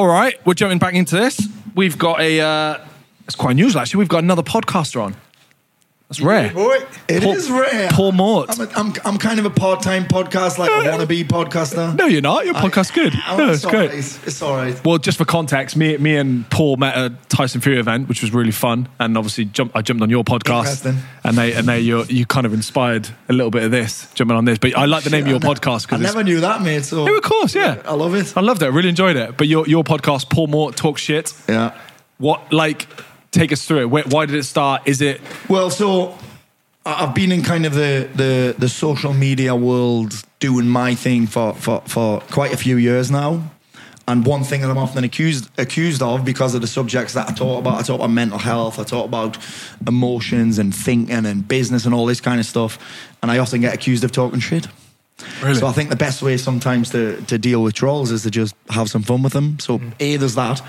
All right, we're jumping back into this. We've got a. Uh, it's quite unusual actually. We've got another podcaster on. That's rare. Boy. It is Paul- rare. Paul Mort. I'm, a, I'm, I'm kind of a part-time podcast, like a wannabe podcaster. No, you're not. Your podcast's good. Oh, No, it's it's great. all right. It's all right. Well, just for context, me, me and Paul met at a Tyson Fury event, which was really fun, and obviously jumped, I jumped on your podcast, Interesting. and they and they you you kind of inspired a little bit of this jumping on this. But I like the name of your I ne- podcast I because never knew that, mate. So Yeah, of course, yeah. I love it. I loved it. I really enjoyed it. But your your podcast, Paul Mort talk shit. Yeah. What like? Take us through it. Where, why did it start? Is it Well, so I've been in kind of the, the, the social media world doing my thing for, for, for quite a few years now. And one thing that I'm often accused accused of because of the subjects that I talk about, I talk about mental health, I talk about emotions and thinking and business and all this kind of stuff. And I often get accused of talking shit. really? So I think the best way sometimes to, to deal with trolls is to just have some fun with them. So A, there's that.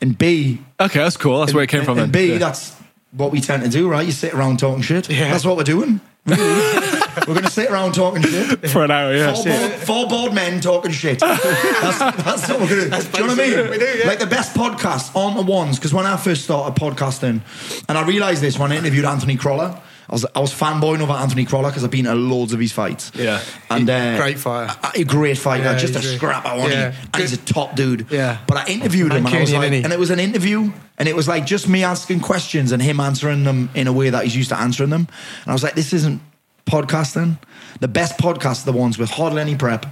And B, okay, that's cool. That's where it came from. and then. B, Yeah. that's what we tend to do, right? You sit around talking shit. Yeah. That's what we're doing. We're going to sit around talking shit. for an hour. Yeah. Four bored, four bored men talking shit. That's, that's what we're going to do. Do you know what I mean? we do, yeah. Like the best podcasts aren't the ones, because when I first started podcasting, and I realised this when I interviewed Anthony Crolla, I was, I was fanboying over Anthony Crolla because I've been at loads of his fights. Yeah. And, uh, Great fighter. A, a great fighter. Yeah, just a scrap I want yeah. And he's a top dude. Yeah. But I interviewed him and I was like, and it was an interview and it was like just me asking questions and him answering them in a way that he's used to answering them. And I was like, this isn't podcasting. The best podcasts are the ones with hardly any prep.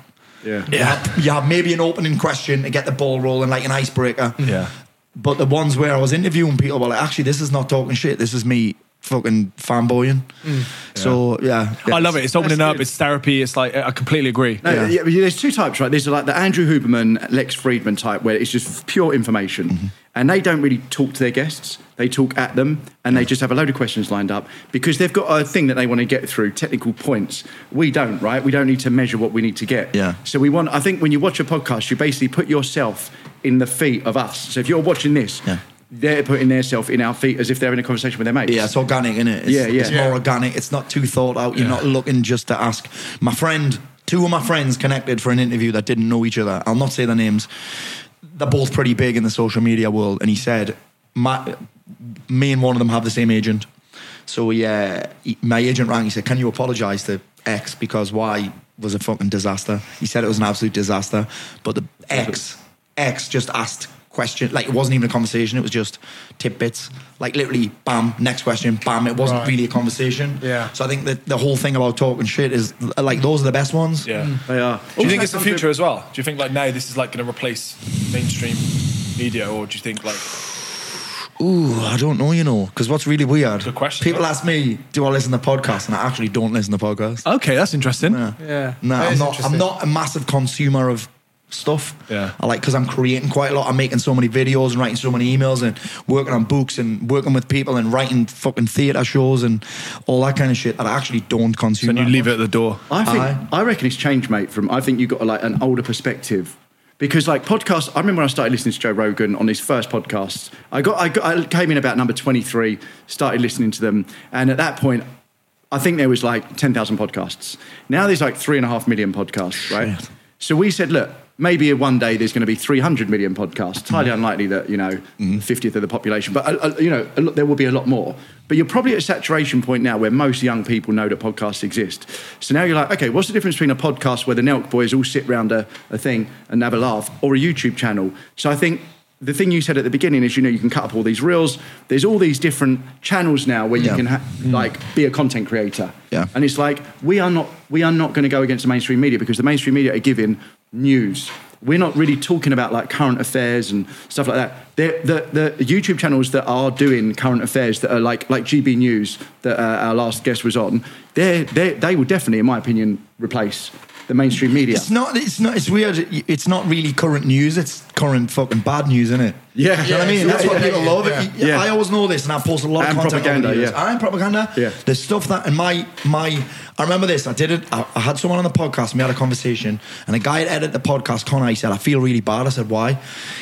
Yeah. You have, you have maybe an opening question to get the ball rolling, like an icebreaker. Yeah. But the ones where I was interviewing people were like, actually, this is not talking shit. This is me fucking fanboying. So yeah, I love it. It's opening That's up. good. It's therapy. It's like I completely agree. No, Yeah. yeah. there's two types, right? There's like the Andrew Huberman, Lex Fridman type, where it's just pure information, Mm-hmm. and they don't really talk to their guests. They talk at them, and they just have a load of questions lined up because they've got a thing that they want to get through, technical points. We don't, right? We don't need to measure what we need to get. Yeah. So we want. I think when you watch a podcast, you basically put yourself in the feet of us. So if you're watching this. Yeah. They're putting themselves in our feet as if they're in a conversation with their mates. Yeah, it's organic, isn't it? It's, Yeah, yeah. It's more organic. It's not too thought out. You're not looking just to ask. My friend, two of my friends connected for an interview that didn't know each other. I'll not say their names. They're both pretty big in the social media world, and he said, "My, me and one of them have the same agent." So yeah, he, my agent rang. He said, "Can you apologise to X because Y was a fucking disaster?" He said it was an absolute disaster, but the X X just asked question like it wasn't even a conversation. It was just tidbits, like literally, bam, next question, bam. It wasn't Right. really a conversation. Yeah. So I think that the whole thing about talking shit is like those are the best ones. Yeah. Mm. They are. Do you think it's the future as well? Do you think like now this is like going to replace mainstream media, or do you think like Ooh, I don't know, you know, because what's really weird. Good question, People ask me, "Do I listen to podcasts?" And I actually don't listen to podcasts. okay, that's interesting. Yeah. No, That I'm not. I'm not a massive consumer of stuff. Yeah. I like because I'm creating quite a lot. I'm making so many videos and writing so many emails and working on books and working with people and writing fucking theatre shows and all that kind of shit that I actually don't consume. And you that leave it at the door. I think Aye. I reckon it's changed, mate. From I think you got like an older perspective because like podcasts. I remember when I started listening to Joe Rogan on his first podcast. I got I, got, I came in about number twenty three, started listening to them, and at that point. I think there was like 10,000 podcasts. Now there's like three and a half million podcasts, right? Shit. So we said, look, maybe one day there's going to be 300 million podcasts. Highly unlikely that, you know, 50th of the population, but, uh, uh, you know, a lot, there will be a lot more. But you're probably at a saturation point now where most young people know that podcasts exist. So now you're like, okay, what's the difference between a podcast where the Nelk boys all sit around a, a thing and have a laugh or a YouTube channel? So I think the thing you said at the beginning is, you know, you can cut up all these reels. There's all these different channels now where you Yeah. can ha- like be a content creator. Yeah. And it's like we are not we are not going to go against the mainstream media because the mainstream media are giving news. We're not really talking about like current affairs and stuff like that. They're, the the YouTube channels that are doing current affairs that are like like GB News that uh, our last guest was on. They they will definitely, in my opinion, replace the mainstream media. It's not. It's not. It's weird. It's not really current news. It's current fucking bad news, isn't it? Yeah. Do you know what I mean? Yeah, That's what people yeah, love. yeah. Yeah. I always know this, and I post a lot of content propaganda, over the years. yeah. Propaganda. Yeah. The stuff that and my my. I remember this. I did it. I, I had someone on the podcast. and We had a conversation, and a guy had edited the podcast. Connor, he said, "I feel really bad." I said, "Why?"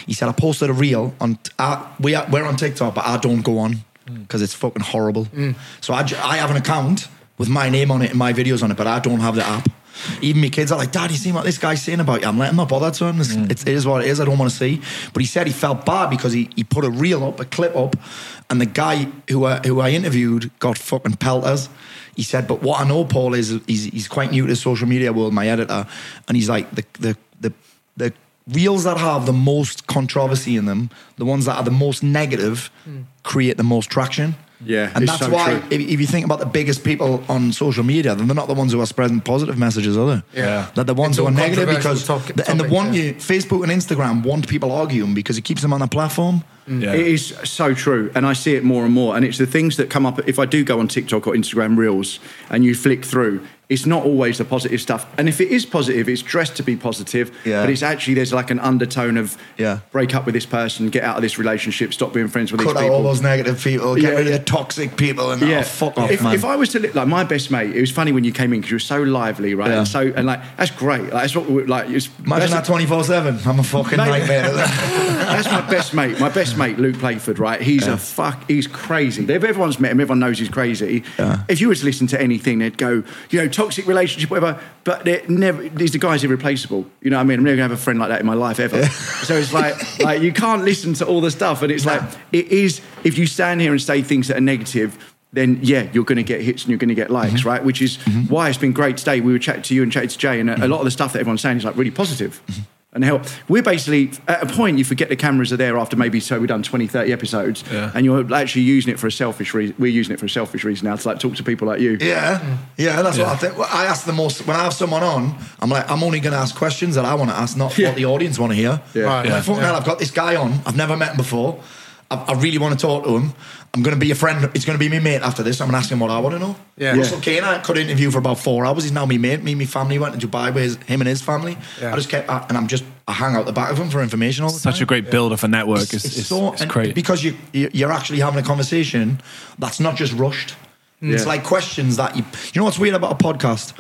He said, "I posted a reel on. I, we are, we're on TikTok, but I don't go on mm. because it's fucking horrible. Mm. So I I have an account with my name on it and my videos on it, but I don't have the app." Even my kids are like, Dad, you see what this guy's saying about you? I'm like, I'm not bothered to him. It's, mm. it's, it is what it is. I don't want to see. But he said he felt bad because he, he put a reel up, a clip up, and the guy who I, who I interviewed got fucking pelters. He said, but what I know, Paul, is he's, he's quite new to the social media world, my editor, and he's like, the, the, the, the reels that have the most controversy in them, the ones that are the most negative, mm. create the most traction. Yeah, and it's that's so why if, if you think about the biggest people on social media, then they're not the ones who are spreading positive messages, are they? Yeah. they're the ones It's who are negative because topic- the- and they topics, want yeah. you. Facebook and Instagram want people arguing because it keeps them on the platform. Mm. Yeah. It is so true, and I see it more and more. And it's the things that come up if I do go on TikTok or Instagram Reels, and you flick through. It's not always the positive stuff, and if it is positive, it's dressed to be positive. Yeah. But it's actually there's like an undertone of Yeah. break up with this person, get out of this relationship, stop being friends with Cut these out people. all those negative people, get Yeah. rid of the toxic people, and yeah. yeah, oh, fuck off, if, man. if I was to li- like my best mate, it was funny when you came in because you were so lively, right? Yeah. And so and like that's great. Like, that's what we, like. It's, Imagine that twenty four seven. I'm a fucking Mate. nightmare. That's my best mate. My best mate, Luke Playford, right? He's a fuck. He's crazy. If everyone's met him, everyone knows he's crazy. Yeah. If you were to listen to anything, they'd go, you know, toxic relationship, whatever. But they're never. These the guy's irreplaceable. You know what I mean? I'm never gonna have a friend like that in my life ever. so it's like, like you can't listen to all the stuff, and it's like it is. If you stand here and say things that are negative. Then yeah, you're going to get hits and you're going to get likes, Mm-hmm. right? Which is why it's been great today. We were chatting to you and chatting to Jay, and a, a Mm-hmm. lot of the stuff that everyone's saying is like really positive and help. We're basically at a point you forget the cameras are there after maybe so we've done 20, 30 episodes, Yeah. and you're actually using it for a selfish reason. We're using it for a selfish reason now to like talk to people like you. Yeah, yeah, that's what I think. Well, I ask the most when I have someone on. I'm like, I'm only going to ask questions that I want to ask, not Yeah. what the audience want to hear. Yeah. Right. I'm like, fucking Yeah. hell, I've got this guy on. I've never met him before. I, I really want to talk to him. I'm going to be a friend. It's going to be my mate after this. I'm going to ask him what I want to know. Yeah. Russell Kane, I could interview for about four hours. He's now my mate. Me and my family went to Dubai with his, him and his family. Yeah. I just kept, and I'm just, I hang out the back of him for information all the time Such a great builder for network. it's, It's, it's it's, so it's great. because you you- you're actually having a conversation that's not just rushed. Mm. It's like questions that you you know what's weird about a podcast.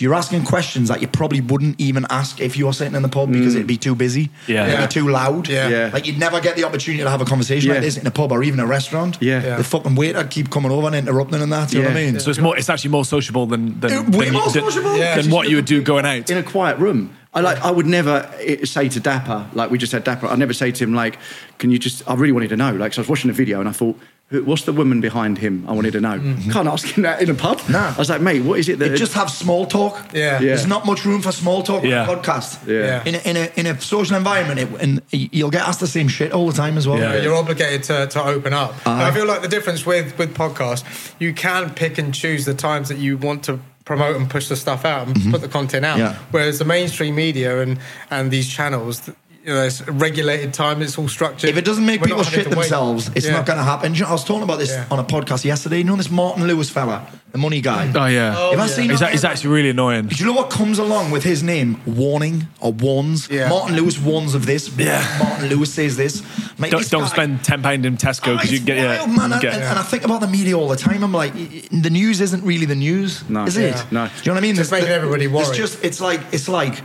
You're asking questions that you probably wouldn't even ask if you were sitting in the pub because it'd be too busy. Yeah. It'd Yeah. be too loud. Yeah. Yeah. Like you'd never get the opportunity to have a conversation Yeah. like this in a pub or even a restaurant. Yeah. Yeah. The fucking waiter keep coming over and interrupting and that. Do you know what I mean? so it's more. It's actually more sociable than than, Uh, than, way more than- sociable. Yeah. than what you would do going out. in a quiet room. I like. I would never eh, say to Dapper, like we just had Dapper. I'd never say to him, like, "Can you just?" I really wanted to know. Like, so I was watching a video and I thought, "Who- "What's the woman behind him?" I wanted to know. Mm-hmm. Can't ask him that in a pub. No. I was like, "Mate, what is it that?" It just have small talk. Yeah. Yeah. There's not much room for small talk Yeah. on a podcast. Yeah. In a, in a in a social environment, it, and you'll get asked the same shit all the time as well. Yeah. You're obligated to, to open up. Uh-huh. And I feel like the difference with with podcasts, you can pick and choose the times that you want to promote and push the stuff out and mm-hmm. put the content out. Yeah. Whereas the mainstream media and and these channels, you know, it's regulated time. It's all structured. If it doesn't make We're people shit to wait. themselves, it's Yeah. not going to happen. You know, I was talking about this Yeah. on a podcast yesterday. You know this Martin Lewis fella, the money guy. oh yeah, Oh, Have I oh, yeah. seen he's, that? he's actually really annoying. Do you know what comes along with his name? Warning or warns. Yeah. Martin Lewis warns of this. Yeah. Martin Lewis says this. Mate, Don't, this don't guy- spend ten pound in Tesco Oh, because you it's get yeah, man. you And, get- and I think about the media all the time. I'm like, y- y- the news isn't really the news, No. is it? Yeah. No. Do you know what I mean? Just There's- making everybody It's just, it's like, it's like,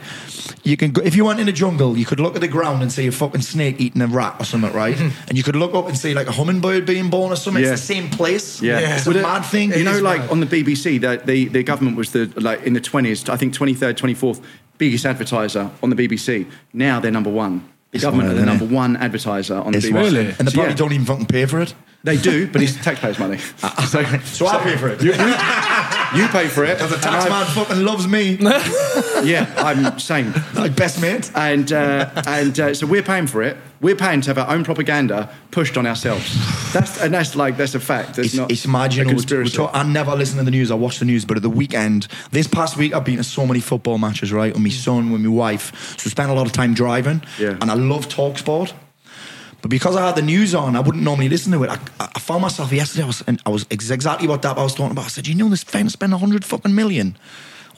you can go, if you went in a jungle, you could look at the ground and see a fucking snake eating a rat or something, right? and you could look up and see like a hummingbird being born or something. Yeah. It's the same place. Yeah, Yeah. It's a mad thing. You know, like mad. On the BBC, the, the the government was the like in the twenties, I think twenty third, twenty fourth biggest advertiser on the BBC. Now they're number one. The It's government wild, are the number it? one advertiser on It's the BBC. wild. Really? And they probably Yeah. don't even fucking pay for it. They do, but it's taxpayers' money. so, So I pay for it. you pay for it. Because the tax man fucking loves me. Yeah, I'm same. like best mate. And uh, and uh, so we're paying for it. We're paying to have our own propaganda pushed on ourselves. That's and that's like that's a fact. That's It's, not it's mad, you a we conspiracy. talk- I never listen to the news. I watch the news, but at the weekend, this past week, I've been to so many football matches, right, with my son, with my wife. So we spent a lot of time driving. Yeah. And I love talk sport. But because I had the news on, I wouldn't normally listen to it. I, I found myself yesterday. I was, and I was exactly what that I was talking about. I said, "You know, this fan spent a hundred fucking million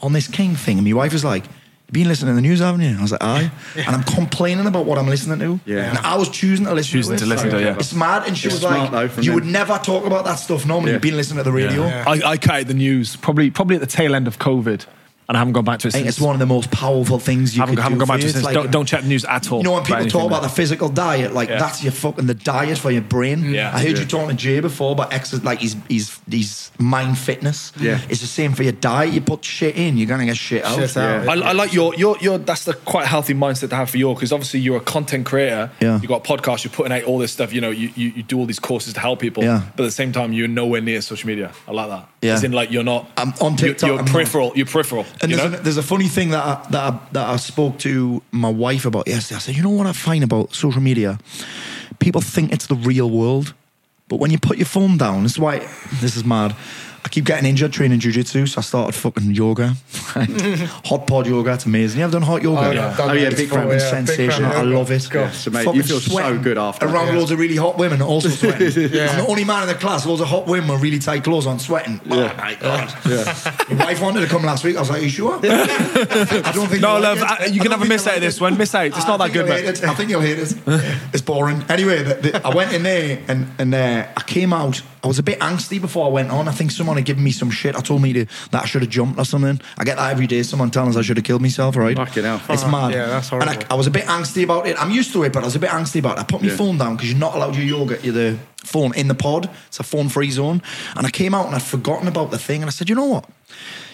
on this King thing," and my wife was like. You've been listening to the news, haven't you? I was like, aye. And I'm complaining about what I'm listening to. Yeah. And I was choosing to listen Choosing to it. to listen to yeah. It's mad. And she It's was smart like, though you them. would never talk about that stuff normally. Yeah. You've been listening to the radio. Yeah. I, I cut out the news probably probably at the tail end of COVID. And I haven't gone back to it since. it's one of the most powerful things you haven't, could haven't do gone back to it since. Like don't, don't check the news at all. You know, when people talk about there. the physical diet, like Yeah. that's your fucking the diet for your brain. Yeah. I heard Yeah. you talking to Jay before about exercise, like his his his mind fitness. Yeah. it's the same for your diet. You put shit in, you're gonna get shit out. Shit out. Yeah. I, I like your your your. That's the quite healthy mindset to have for your because obviously you're a content creator. Yeah. You got a podcast. You're putting out all this stuff. You know, you, you you do all these courses to help people. Yeah. But at the same time, you're nowhere near social media. I like that. Yeah. As in, like you're not. I'm on you're- TikTok, You're, not. peripheral. You're peripheral. And you there's, a, there's a funny thing that I, that I, that I spoke to my wife about yesterday. I said, you know what I find about social media? People think it's the real world, but when you put your phone down, this is why this is mad. I keep getting injured training jujitsu, so I started fucking yoga, hot pod yoga. It's amazing. You ever done hot yoga? Oh, Yeah. I've done Oh, yeah, big before, crowd, fucking yeah, big sensational. I love it. God. So, mate, you feel so good after. Around Yeah. loads of really hot women, also sweating. Yeah. I'm the only man in the class. Loads of hot women with really tight clothes on, sweating. Oh my god! My wife wanted to come last week. I was like, "Are you sure?" I don't think. No, you'll love. like it. You I can don't have a miss out of like this one. Miss out. It's not that good, you'll mate. I think you'll hate it. It's boring. Anyway, the, the, I went in there and and uh, I came out. I was a bit angsty before I went on. I think someone had given me some shit. I told me to, that I should have jumped or something. I get that every day. Someone telling us I should have killed myself. Right? Fucking hell. It's Oh, mad. yeah, that's And horrible. I, I was a bit angsty about it. I'm used to it, but I was a bit angsty about it. I put my Yeah. phone down because you're not allowed your do yoga. You're the phone in the pod. It's a phone-free zone. And I came out and I'd forgotten about the thing. And I said, you know what?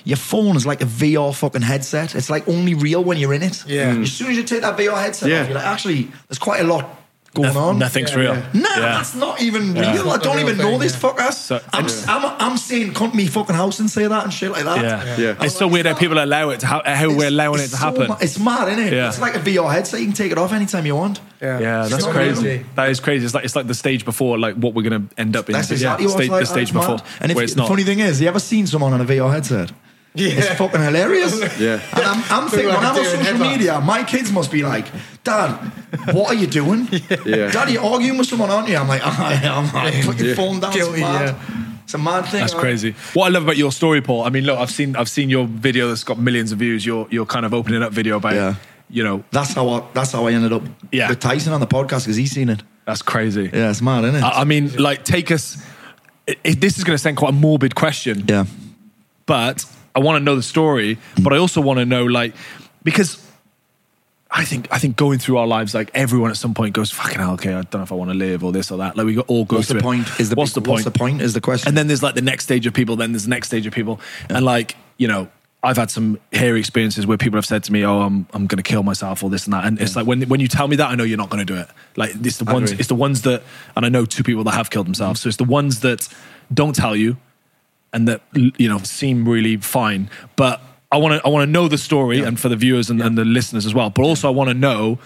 Your phone is like a VR fucking headset. It's like only real when you're in it. Yeah. As soon as you take that VR headset Yeah. off, you're like, actually, there's quite a lot going on. Nothing's Yeah, real. yeah. Nah, Yeah. that's not even Yeah. real. I Not the don't real even know thing, this yeah. fucker. So- I'm, I'm, I'm saying, come to me fucking house and say that and shit like that. Yeah. Yeah. It's so weird how people allow it to ha- how we're allowing it to so happen. ma- it's mad, isn't it? Yeah. It's like a VR headset. You can take it off anytime you want. Yeah, Yeah, that's not crazy. That is crazy. It's like it's like the stage before, like what we're gonna end up in. That's exactly the what stage, it's like. the stage before. And if, where it's the funny thing is, you ever seen someone on a VR headset? Yeah. It's fucking hilarious. Yeah. And I'm, I'm thinking, like when I'm on social headlights. media, my kids must be like, Dad, what are you doing? Yeah. Dad, you're arguing with someone, aren't you? I'm like, I am. Put your Yeah. phone down. Guilty, it's mad. yeah. It's a mad thing. That's right? crazy. What I love about your story, Paul. I mean, look, I've seen I've seen your video that's got millions of views. Your your kind of opening up video about Yeah. you know That's how I, that's how I ended up Yeah. with Tyson on the podcast because he's seen it. that's crazy. Yeah, it's mad, isn't it? I, I mean, like, take us. i i- this is going to sound quite a morbid question, yeah. but I want to know the story. But I also want to know, like, because I think I think going through our lives, like everyone at some point goes, "Fucking hell, okay, I don't know if I want to live or this or that." Like we all go What's the point? Is the what's the point? What's the point? Is the question? And then there's like the next stage of people. Then there's the next stage of people, and like you know, I've had some hairy experiences where people have said to me, "Oh, I'm I'm going to kill myself" or this and that. And it's like when when you tell me that, I know you're not going to do it. Like it's the I ones, agree. it's the ones that, and I know two people that have killed themselves. So it's the ones that don't tell you, and that you know seem really fine, but. I want to I want to know the story and for the viewers and, and the listeners as well. But also I want to know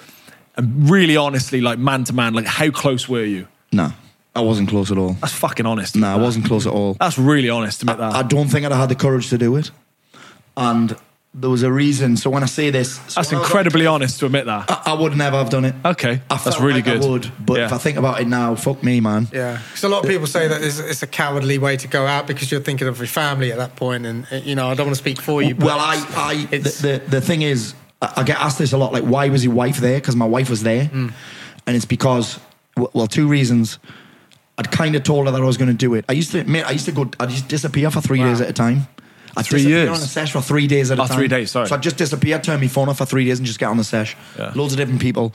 and really honestly like man to man like how close were you? no, I wasn't close at all. That's fucking honest. No, I wasn't close at all. That's really honest to admit that. I don't think I'd have had the courage to do it. And there was a reason. So when I say this, so That's when I incredibly honest to admit that. I, I would never have done it. Okay, I that's really like good. I would, but Yeah. if I think about it now, fuck me, man. Yeah, because a lot of people say that it's, it's a cowardly way to go out because you're thinking of your family at that point, and uh, you know I don't want to speak for you. But Well, I, I the, the the thing is, I I get asked this a lot. Like, why was your wife there? Because my wife was there, Mm. and it's because well, two reasons. I'd kind of told her that I was going to do it. I used to admit, I used to go, I'd just disappear for three Wow. days at a time. I'd Three years? on a sesh for three days at a Oh, time. three days, sorry. So I'd just disappear, turn my phone off for three days, and just get on the sesh. Yeah. Loads of different people.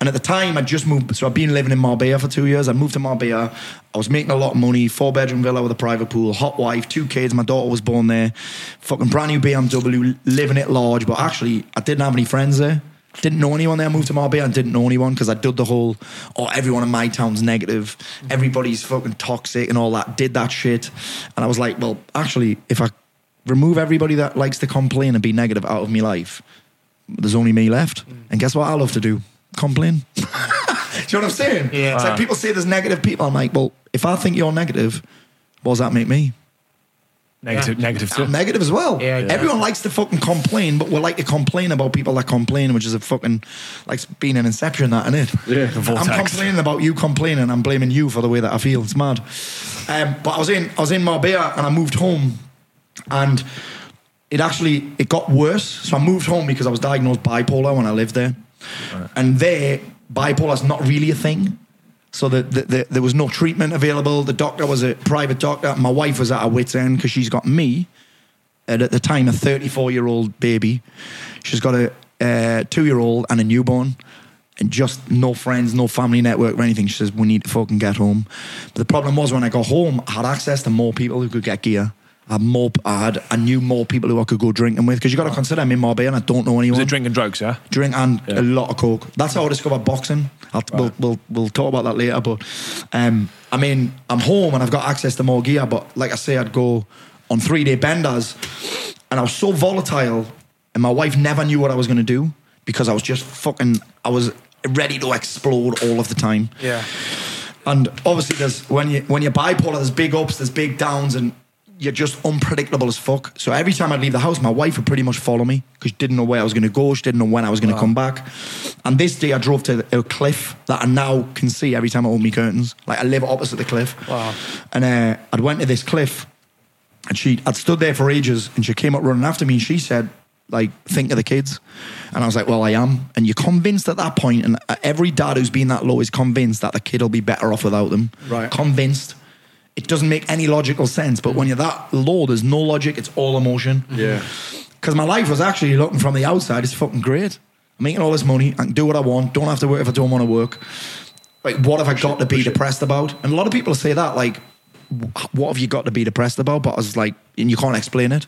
And at the time, I'd just moved. So I'd been living in Marbella for two years. I moved to Marbella. I was making a lot of money. Four bedroom villa with a private pool. Hot wife, two kids. My daughter was born there. Fucking brand new BMW, living it large. But actually, I didn't have any friends there. Didn't know anyone there. I moved to Marbella and didn't know anyone because I did the whole, oh, everyone in my town's negative. Everybody's fucking toxic and all that. Did that shit. And I was like, well, actually, if I remove everybody that likes to complain and be negative out of my life, there's only me left. And guess what I love to do? Complain. do you know what I'm saying? Yeah. It's like people say there's negative people. I'm like, well, if I think you're negative, what does that make me? Negative, negative too. I'm negative as well. Yeah, yeah. Everyone likes to fucking complain, but we like to complain about people that complain, which is a fucking like being an inception, that isn't it? Yeah. I'm complaining about you complaining. I'm blaming you for the way that I feel. It's mad. Um, but I was in I was in Marbella and I moved home, and it actually it got worse. So I moved home because I was diagnosed bipolar when I lived there, and there bipolar is not really a thing. So the, the, the, there was no treatment available. The doctor was a private doctor. My wife was at a wits end because she's got me, and at the time a 34 year old baby. She's got a uh, two year old and a newborn. And just no friends, no family network or anything. She says, We need to fucking get home. But the problem was when I got home, I had access to more people who could get gear. I more, I had, I knew more people who I could go drinking with because you got to consider I'm in Marbella and I don't know anyone Was it drinking drugs? Yeah. drink and Yeah. a lot of coke. That's how I discovered boxing. I'll, we'll, we'll we'll talk about that later. But um, I mean, I'm home and I've got access to more gear. But like I say, I'd go on three day benders, and I was so volatile, and my wife never knew what I was going to do because I was just fucking. I was ready to explode all of the time. Yeah. And obviously, there's when you when you're bipolar, there's big ups, there's big downs, and you're just unpredictable as fuck. So every time I'd leave the house, my wife would pretty much follow me because she didn't know where I was going to go. She didn't know when I was going to come back. And this day, I drove to a cliff that I now can see every time I open my curtains. Like I live opposite the cliff. Wow. And uh, I'd went to this cliff, and she I'd stood there for ages, and she came up running after me, and she said. Like, think of the kids. And I was like, well, I am. And you're convinced at that point, and every dad who's been that low is convinced that the kid will be better off without them. Right. Convinced. It doesn't make any logical sense. But when you're that low, there's no logic. It's all emotion. Yeah. Because my life was actually looking from the outside, it's fucking great. I'm making all this money. I can do what I want. Don't have to work if I don't want to work. Like, what have I got to be depressed about? And a lot of people say that, like, what have you got to be depressed about? But I was like, and you can't explain it.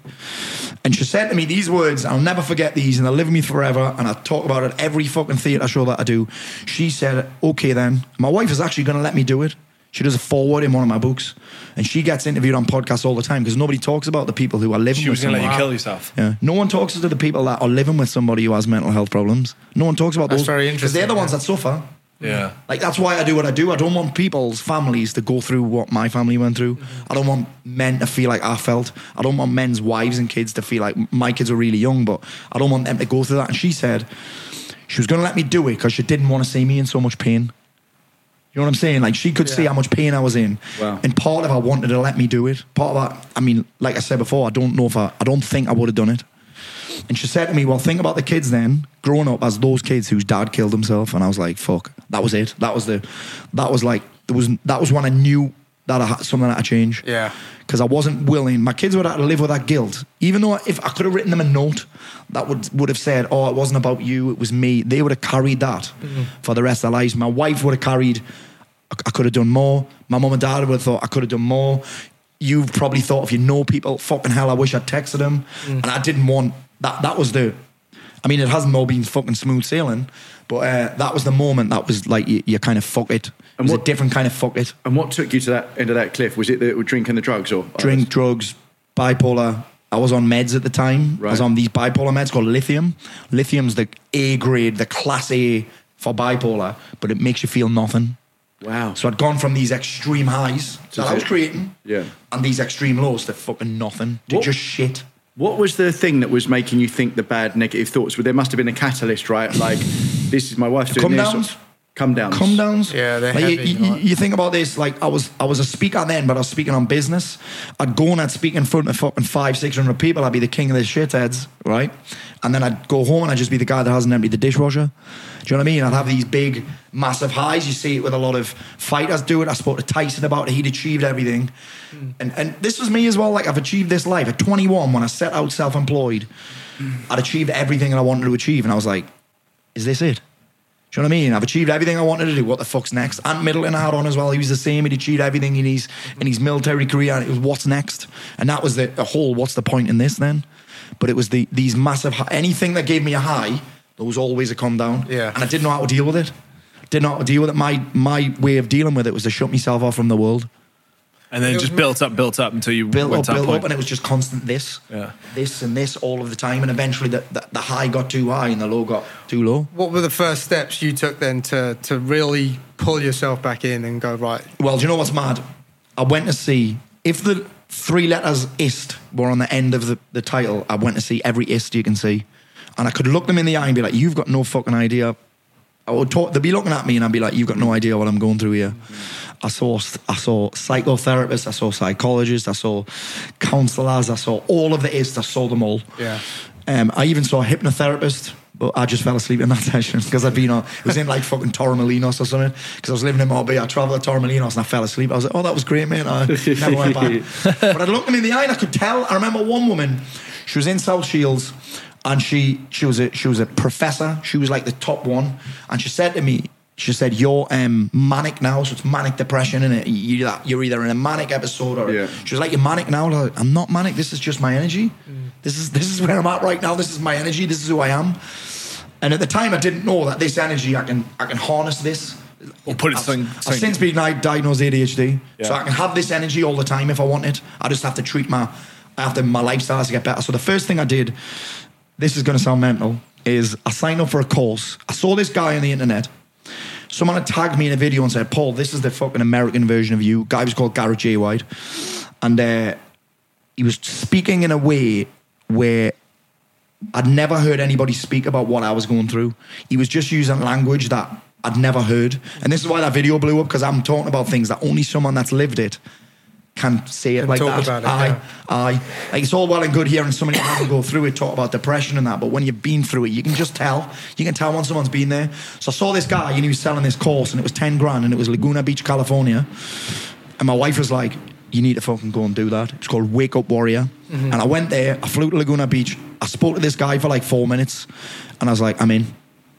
And she said to me these words, I'll never forget these, and they'll live with me forever. And I talk about it every fucking theatre show that I do. She said, okay, then. My wife is actually going to let me do it. She does a forward in one of my books. And she gets interviewed on podcasts all the time because nobody talks about the people who are living She with was going to let you kill yourself. Yeah. No one talks to the people that are living with somebody who has mental health problems. No one talks about That's those. very 'cause They're the ones that suffer. Yeah. Like that's why I do what I do. I don't want people's families to go through what my family went through. Mm-hmm. I don't want men to feel like I felt. I don't want men's wives and kids to feel like my kids are really young, but I don't want them to go through that. And she said she was going to let me do it because she didn't want to see me in so much pain. You know what I'm saying? Like she could see how much pain I was in, Wow. and part of her wanted to let me do it. Part of that, I mean, like I said before, I don't know if I, I don't think I would have done it. And she said to me, Well, think about the kids then, growing up as those kids whose dad killed himself. And I was like, Fuck, that was it. That was the, that was like, there was, that was when I knew that I had something had to change. Yeah. Because I wasn't willing, my kids would have to live with that guilt. Even though if I could have written them a note that would, would have said, Oh, it wasn't about you, it was me, they would have carried that mm-hmm. for the rest of their lives. My wife would have carried, I I could have done more. My mum and dad would have thought I could have done more. You've probably thought if you know people, fucking hell, I wish I'd texted them. And I didn't want that. That was the. I mean, it hasn't all been fucking smooth sailing, but uh, that was the moment that was like you, you kind of fuck it. It And was what- a different kind of fuck it. And what took you to that end of that cliff? Was it the drink and the drugs or Drink, drugs, bipolar. I was on meds at the time. I was on these bipolar meds called lithium. Lithium's the A grade, the class A for bipolar, but it makes you feel nothing. Wow. So I'd gone from these extreme highs To that I was creating, Yeah. and these extreme lows to fucking nothing, to What- just shit. What was the thing that was making you think the bad negative thoughts? Well, there must have been a catalyst, right? Like, this is my wife's doing Come this. downs? Come down. come downs. Yeah, they're like, you- heavy, You, right? you think about this, like I was, I was a speaker then, but I was speaking on business. I'd go and I'd speak in front of fucking five, six hundred people. I'd be the king of the shitheads, right? And then I'd go home and I'd just be the guy that hasn't emptied the dishwasher. Do you know what I mean? I'd have these big, massive highs. You see it with a lot of fighters do it. I spoke to Tyson about it. He'd achieved everything. Mm. And, and this was me as well. Like I've achieved this life. At 21, when I set out self-employed, mm. I'd achieved everything that I wanted to achieve. And I was like, is this it? Do you know what I mean? I've achieved everything I wanted to do. What the fuck's next? Ant Middleton I had on as well. He was the same. He'd achieved everything in his in his military career. And it was what's next, and that was the, the whole. What's the point in this then? But it was the these massive anything that gave me a high. There was always a come down. Yeah. and I didn't know how to deal with it. Didn't know how to deal with it. My my way of dealing with it was to shut myself off from the world. And then it just built up, built up until you Built went up, to built point. up, and it was just constant this, Yeah. this, and this all of the time. And eventually, the, the the high got too high and the low got too low. What were the first steps you took then to to really pull yourself back in and go right? Well, do you know what's mad? I went to see if the three letters ist were on the end of the, the title. I went to see every ist you can see, and I could look them in the eye and be like, "You've got no fucking idea." I would talk. They'd be looking at me, and I'd be like, "You've got no idea what I'm going through here." I saw I saw psychotherapists, I saw psychologists, I saw counselors, I saw all of the ists. I saw them all. Yeah. Um, I even saw a hypnotherapist. But I just fell asleep in that session because I'd been on, it was in like fucking Torremolinos or something. Because I was living in Marbella. I travelled to Torremolinos and I fell asleep. I was like, oh, that was great, mate. I never went back. but I looked him in the eye and I could tell. I remember one woman, she was in South Shields and she she was a she was a professor. She was like the top one. And she said to me, she said, "You're um, manic now, so it's manic depression, and it you're, either in a manic episode or." Yeah. She was like, "You're manic now." Like, I'm not manic. This is just my energy. This is this is where I'm at right now. This is my energy. This is who I am. And at the time, I didn't know that this energy, I can I can harness this. Or put it I've, I've since been di- diagnosed ADHD, so I can have this energy all the time if I want it. I just have to treat my I have to my lifestyle to get better. So the first thing I did, this is going to sound mental, is I signed up for a course. I saw this guy on the internet. Someone had tagged me in a video and said, "Paul, this is the fucking American version of you." Guy was called Garrett J. White, and uh, he was speaking in a way where I'd never heard anybody speak about what I was going through. He was just using language that I'd never heard. And this is why that video blew up because I'm talking about things that only someone that's lived it can say it like talk that. about it, aye, yeah. aye. Like it's all well and good hearing somebody hasn't go through it talk about depression and that, but when you've been through it, you can just tell. You can tell when someone's been there. So I saw this guy and he was selling this course and it was 10 grand and it was Laguna Beach, California. And my wife was like, you need to fucking go and do that. It's called Wake Up Warrior. Mm-hmm. And I went there, I flew to Laguna Beach. I spoke to this guy for like four minutes. And I was like, I'm in.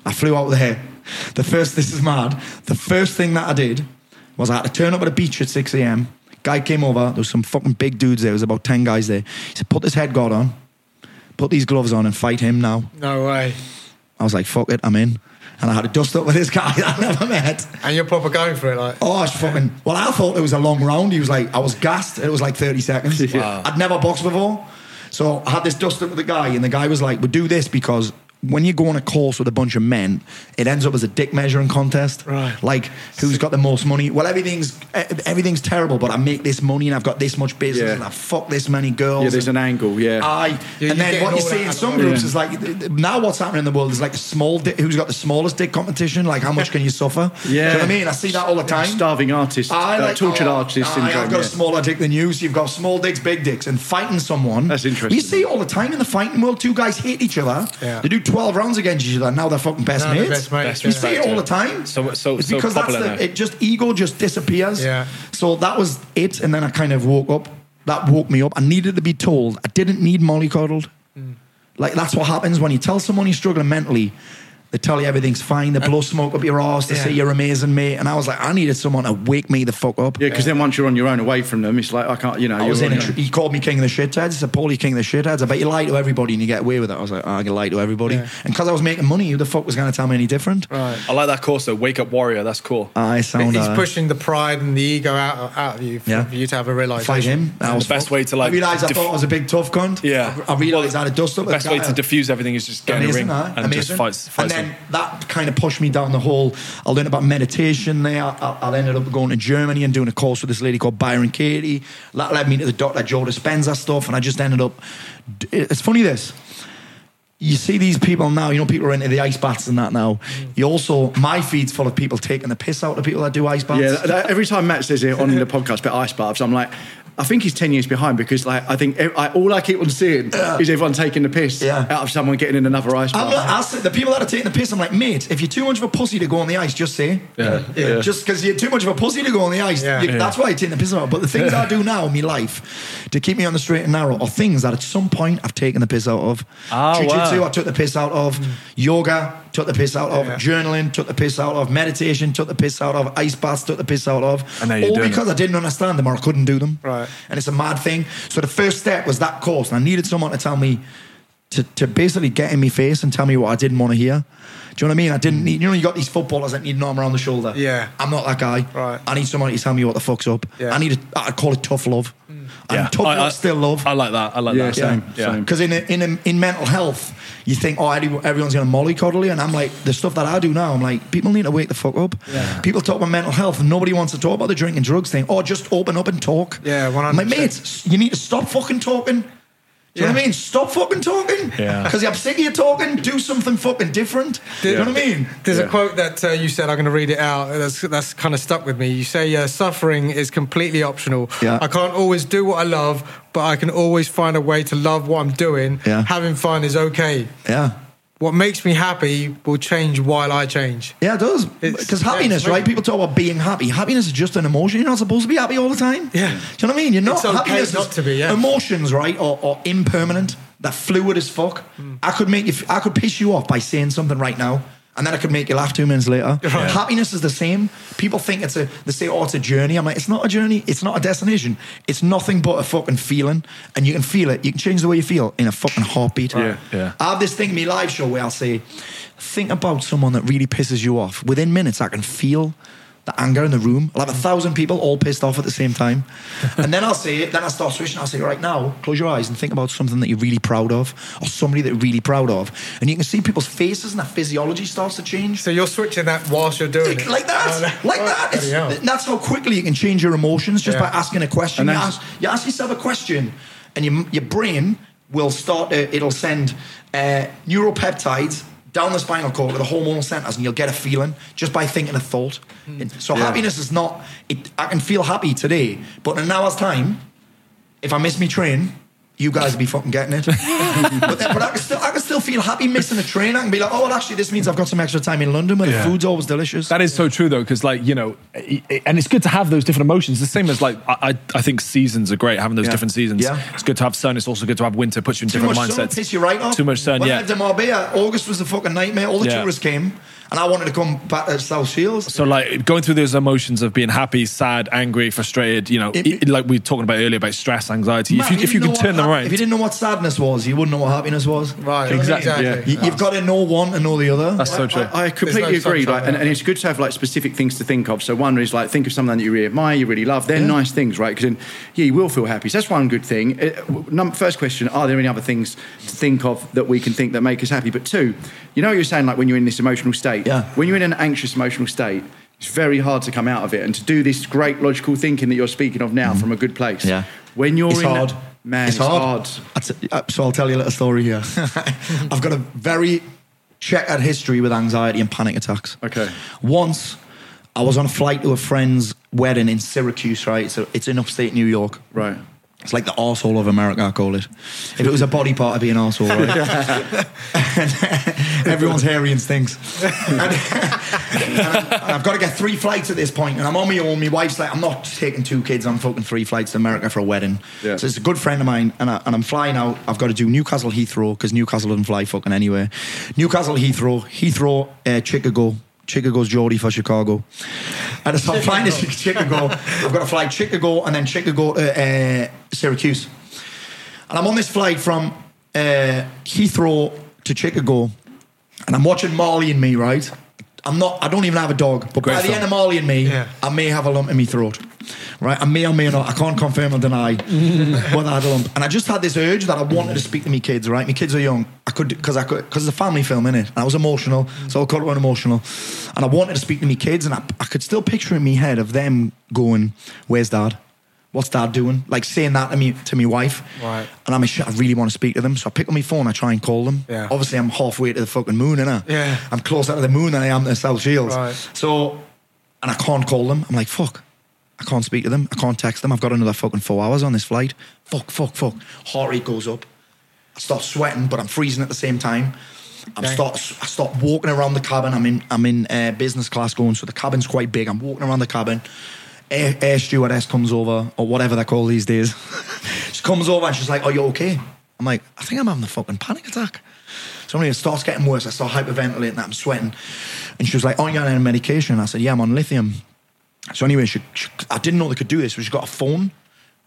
I flew out there. The first, this is mad. The first thing that I did was I had to turn up at a beach at 6 a.m. Guy came over. There was some fucking big dudes there. There was about 10 guys there. He said, put this head guard on, put these gloves on and fight him now. No way. I was like, fuck it, I'm in. And I had to dust up with this guy that I never met. And you're proper going for it, like. Oh, I was fucking. Well, I thought it was a long round. He was like, I was gassed. It was like 30 seconds. Wow. I'd never boxed before. So I had this dust up with the guy, and the guy was like, we do this because when you go on a course with a bunch of men, it ends up as a dick measuring contest. Right. Like, who's got the most money? Well, everything's everything's terrible, but I make this money and I've got this much business Yeah. and I fuck this many girls. Yeah, there's an angle, yeah. Aye. Yeah, and you're then what you see in some groups Yeah. is like now what's happening in the world is like a small dick, who's got the smallest dick competition. Like how much can you suffer? Do you know what I mean? I see that all the time. Starving artist, I uh, like tortured oh, artist I- syndrome. I've got yeah. a smaller dick than you, so you've got small dicks, big dicks, and fighting someone. That's interesting. You see all the time in the fighting world. Two guys hate each other. Yeah. They do twelve rounds against each other. Now they're fucking best Now they're mates. best mates, we yeah. see it all the time. So- so- it's so because that's popular the, now. it. Just ego just disappears. Yeah. So that was it, and then I kind of woke up. That woke me up. I needed to be told. I didn't need mollycoddled. Mm. Like that's what happens when you tell someone you're struggling mentally. They tell you everything's fine. They blow smoke up your ass. They Yeah. say you're amazing, mate. And I was like, I needed someone to wake me the fuck up. Yeah, because then once you're on your own away from them, it's like I can't, you know. I was in a tr- he called me king of the shitheads. He said, Paul, you king of the shitheads. I bet you lie to everybody and you get away with it. I was like, oh, I can lie to everybody. Yeah. And because I was making money, who the fuck was going to tell me any different? Right. I like that course though. Wake Up Warrior. That's cool. I sound He's uh, pushing the pride and the ego out, out of you for, Yeah. for you to have a realization. fight him. I And was the best fucked. way to, like, I realised I thought I was a big tough cunt. Yeah. I, I realised I had a dust up. The best way to diffuse everything is just get in a ring aye, and just amazing. fight. fight and then someone. that kind of pushed me down the whole. I learned about meditation there. I, I, I ended up going to Germany and doing a course with this lady called Byron Katie. That led me to the Dr. Joe Dispenza stuff, and I just ended up. It's funny this. You see these people now, you know, people are into the ice baths and that now. Mm. You also, my feed's full of people taking the piss out of people that do ice baths. Yeah, that- that- every time Matt says it on the podcast about ice baths, I'm like, I think he's 10 years behind because like I think I, all I keep on seeing is everyone taking the piss Yeah. out of someone getting in another ice I'm bath. not, say, the people that are taking the piss, I'm like, mate, if you're too much of a pussy to go on the ice, just say. Yeah. Yeah. Just because you're too much of a pussy to go on the ice, Yeah. you- Yeah. that's why you're taking the piss out. But the things I do now in my life to keep me on the straight and narrow are things that at some point I've taken the piss out of. Ah, Jiu-jitsu, wow. I took the piss out of. Yoga, took the piss out of. Yeah. Journaling, took the piss out of. Meditation, took the piss out of. Ice baths, took the piss out of. And now you're All doing because it. I didn't understand them or I couldn't do them. Right. And it's a mad thing. So the first step was that course. And I needed someone to tell me, to, to basically get in my face and tell me what I didn't want to hear. Do you know what I mean? I didn't need, you know, you got these footballers that need an arm around the shoulder. Yeah. I'm not that guy. Right. I need somebody to tell me what the fuck's up. Yeah. I need a, I call it tough love. Mm. And tough I, love I- still love. I like that. I like Yeah, that. same, Yeah. same. Because in, a, in, a, in mental health, you think, oh, everyone's going to mollycoddle you. And I'm like, the stuff that I do now, I'm like, people need to wake the fuck up. Yeah. People talk about mental health and nobody wants to talk about the drinking drugs thing. Or just open up and talk. Yeah, I'm 100%. mate, you need to stop fucking talking. Do you know what I mean? Stop fucking talking. Yeah. Because I'm sick of you talking. Do something fucking different. Do you know what I mean? There's Yeah. a quote that uh, you said. I'm going to read it out. That's that's kind of stuck with me. You say uh, suffering is completely optional. Yeah. I can't always do what I love, but I can always find a way to love what I'm doing. Yeah. Having fun is okay. Yeah. What makes me happy will change while I change. Yeah, it does. Because happiness, it's right? People talk about being happy. Happiness is just an emotion. You're not supposed to be happy all the time. Yeah. Do you know what I mean? You're not. It's okay happiness not to be, yeah. Emotions, right, are, are impermanent. They're fluid as fuck. Hmm. I could make you. I could piss you off by saying something right now. And then I could make you laugh two minutes later. Happiness is the same. People think it's a, they say, oh, it's a journey. I'm like, it's not a journey. It's not a destination. It's nothing but a fucking feeling. And you can feel it. You can change the way you feel in a fucking heartbeat. Yeah. Yeah. I have this thing in my live show where I'll say, think about someone that really pisses you off. Within minutes, I can feel the anger in the room. I'll have a thousand people all pissed off at the same time. and then I'll say it, then I'll start switching. I'll say, right now, close your eyes and think about something that you're really proud of or somebody that you're really proud of. And you can see people's faces and their physiology starts to change. So you're switching that whilst you're doing it. Like that, Oh, no. like that. Bloody that's how quickly you can change your emotions just Yeah. by asking a question. You ask, you ask yourself a question, and your, your brain will start. To, it'll send uh, neuropeptides down the spinal cord to the hormonal centers, and you'll get a feeling just by thinking a thought. Hmm. It- so happiness is not. It, I can feel happy today, but in an hour's time, if I miss me train. You guys will be fucking getting it, but, then, but I can still I can still feel happy missing a train. I can be like, oh, well, actually, this means I've got some extra time in London where Yeah. the food's always delicious. That is so true though, because like you know, i- i- and it's good to have those different emotions. The same as like I, I I think seasons are great having those Yeah. different seasons. Yeah. It's good to have sun. It's also good to have winter. Puts you in Too different much sun mindsets. piss you right off. Too much sun. When I yeah. lived in Marbella, August was a fucking nightmare. All the Yeah. tourists came, and I wanted to come back to South Shields. So like going through those emotions of being happy, sad, angry, frustrated. You know, It- i- like we were talking about earlier about stress, anxiety. Man, if you if you didn't could turn what them hap- around, If you didn't know what sadness was, you wouldn't know what happiness was. Right. Exactly, Exactly. yeah. You, have got to know one and know the other. that's so true. I, I completely no agree. sunshine Like, and, and it's good to have like specific things to think of. So one is like think of something that you really admire, you really love. They're nice things, right? Because then, yeah, you will feel happy. So that's one good thing. Uh, num- first question: Are there any other things to think of that we can think that make us happy? But two, you know, what you're saying like when you're in this emotional state. Yeah. When you're in an anxious emotional state. It's very hard to come out of it and to do this great logical thinking that you're speaking of now from a good place. Yeah. When you're It's in hard. That, man, it's, hard. I t- uh, so I'll tell you a little story here. I've got a very checkered history with anxiety and panic attacks. Okay. Once, I was on a flight to a friend's wedding in Syracuse, right? So it's in upstate New York. Right. It's like the arsehole of America, I call it. If it was a body part, it'd be an arsehole, right? And everyone's hairy and stinks. And, and I'm- I've got to get three flights at this point, and I'm on my own. My wife's like, I'm not taking two kids on fucking three flights to America for a wedding. Yeah. So it's a good friend of mine, and, I, and I'm flying out. I've got to do Newcastle Heathrow because Newcastle doesn't fly fucking anywhere. Newcastle Heathrow, Heathrow, uh, Chicago. Chicago's Geordie for Chicago. And so I'm flying to Chicago. I've got to fly Chicago and then Chicago to uh, Syracuse. And I'm on this flight from uh, Heathrow to Chicago, and I'm watching Marley and Me, right? I'm not. I don't even have a dog, but Great by the film. end of Marley and Me, Yeah. I may have a lump in my throat, right? I may or may not. I can't confirm or deny whether I had a lump. And I just had this urge that I wanted to speak to my kids, right? My kids are young. I could because I could because it's a family film, innit? And I was emotional, so I cut it emotional, and I wanted to speak to my kids, and I, I could still picture in my head of them going, "Where's Dad?" What's dad doing? Like saying that to me to my wife. Right. And I'm a shit, I really want to speak to them. So I pick up my phone, I try and call them. Yeah. Obviously I'm halfway to the fucking moon, innit? Yeah. I'm closer to the moon than I am to South Shields. Right. So and I can't call them. I'm like, fuck. I can't speak to them. I can't text them. I've got another fucking four hours on this flight. Fuck, fuck, fuck. Heart rate goes up. I start sweating, but I'm freezing at the same time. I'm Okay. start. I start walking around the cabin. I'm in. I'm in uh, business class going, so the cabin's quite big. I'm walking around the cabin. Air, air stewardess comes over, or whatever they're called these days. she comes over and she's like, "Are you okay?" I'm like, "I think I'm having a fucking panic attack." So anyway, it starts getting worse. I start hyperventilating. That, I'm sweating, and she was like, "Oh, you on any medication?" I said, "Yeah, I'm on lithium." So anyway, she, she, I didn't know they could do this. So she got a phone,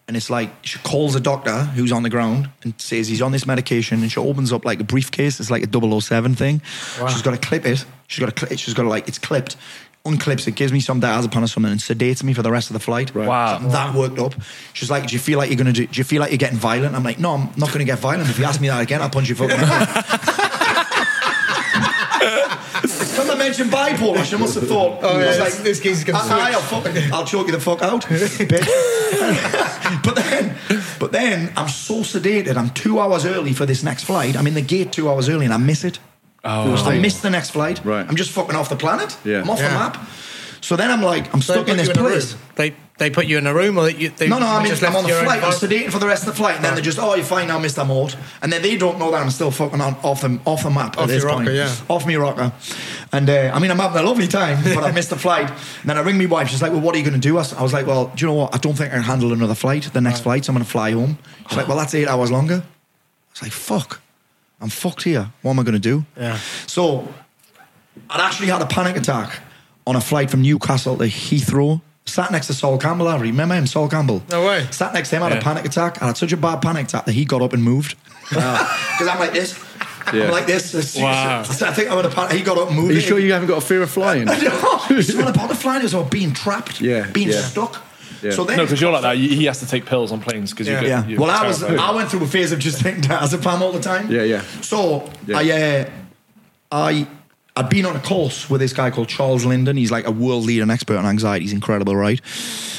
and it's like she calls a doctor who's on the ground and says he's on this medication, and she opens up like a briefcase. It's like a 007 thing. She's got to clip it. She's got to clip. She's got to like it's clipped. Unclips it, gives me some diazepam or something, and sedates me for the rest of the flight. Wow. So I'm that worked up. She's like, "Do you feel like you're gonna do? Do you feel like you're getting violent?" I'm like, "No, I'm not gonna get violent. If you ask me that again, I'll punch you fucking." head." Because I mentioned bipolar, she must have thought. Oh, I yeah, was this- this geezer's gonna "Aye, switch." I'll, fucking, I'll choke you the fuck out, bitch. but then, but then I'm so sedated. I'm two hours early for this next flight. I'm in the gate two hours early, and I miss it. Oh. I miss the next flight. Right. I'm just fucking off the planet. Yeah. I'm off Yeah. the map. So then I'm like, I'm stuck they in this place. room. They They put you in a room, or they, they No, no, I you mean, I'm on the flight. I'm sedated for the rest of the flight, and then they're just, oh, you're fine now, Mr. Mort. And then they don't know that I'm still fucking on, off, the, off the map Off at this your rocker, point. yeah. Off me rocker. And uh, I mean, I'm having a lovely time, but I missed the flight. And then I ring my wife. She's like, well, what are you going to do? I was I was like, well, do you know what? I don't think I can handle another flight, the next flight, so I'm going to fly home. She's like, well, that's eight hours longer. I was like, fuck. I'm fucked here. What am I going to do? Yeah. So I'd actually had a panic attack on a flight from Newcastle to Heathrow. Sat next to Sol Campbell, I remember him, Sol Campbell. No way. Sat next to him, had Yeah. a panic attack. And I had such a bad panic attack that he got up and moved. Because I'm like this. Yeah. I'm like this. Wow. I I think I'm in a panic. He got up and moved. Are you sure you haven't got a fear of flying? No, it's not about the flying. It's about being trapped. Yeah, Being yeah. stuck. Yeah. So then No, because you're like that. He has to take pills on planes because Yeah. you yeah. get. you're Well, I was. terrified. I went through a phase of just thinking diazepam all the time. Yeah, yeah. So Yeah. I, uh, I, I'd been on a course with this guy called Charles Linden. He's like a world leader and expert on anxiety. He's incredible, right?